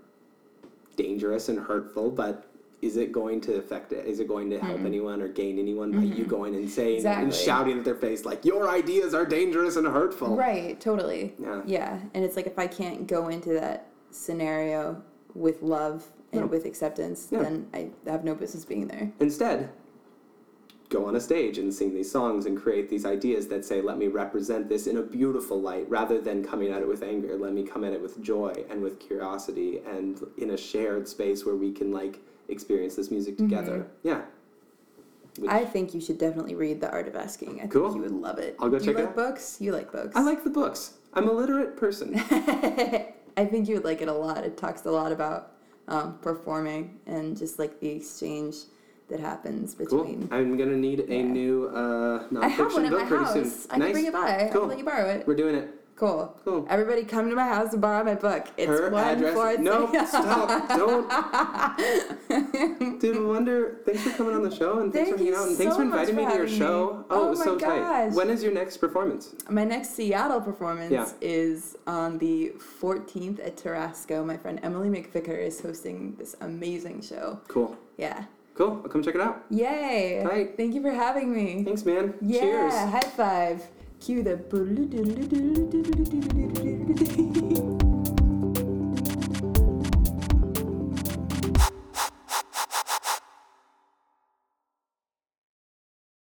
dangerous and hurtful, but is it going to affect it? Is it going to help anyone or gain anyone by you going and saying and Mm-hmm. Shouting at their face, like, your ideas are dangerous and hurtful? Right, totally. Yeah. Yeah. And it's like if I can't go into that scenario with love and No. with acceptance, Yeah. then I have no business being there. Instead, go on a stage and sing these songs and create these ideas that say, let me represent this in a beautiful light rather than coming at it with anger. Let me come at it with joy and with curiosity and in a shared space where we can like experience this music together. Yeah. Which- I think you should definitely read The Art of Asking. I Cool. think you would love it. I'll go Do check you it like out. books? You like books. I like the books. I'm a literate person. I think you would like it a lot. It talks a lot about um, performing and just like the exchange that happens between. Cool. I'm gonna need a new uh, I have one nonfiction book pretty house. soon. I nice. can bring it by. Cool. can let you borrow it. We're doing it. Cool. Cool. Everybody come to my house and borrow my book. It's Her one address. four No, stop! Don't. Dude, Wonder, thanks for coming on the show and thanks Thank for hanging out and thanks for inviting for me to your having show. me. Oh, Oh it was oh my so tight. gosh. When is your next performance? My next Seattle performance Yeah. is on the 14th at Tarasco. My friend Emily McVicker is hosting this amazing show. Cool. Yeah. Cool. I'll come check it out. Yay! Right. Thank you for having me. Thanks, man. Cheers. Yeah, Cheers. high five. Cue the.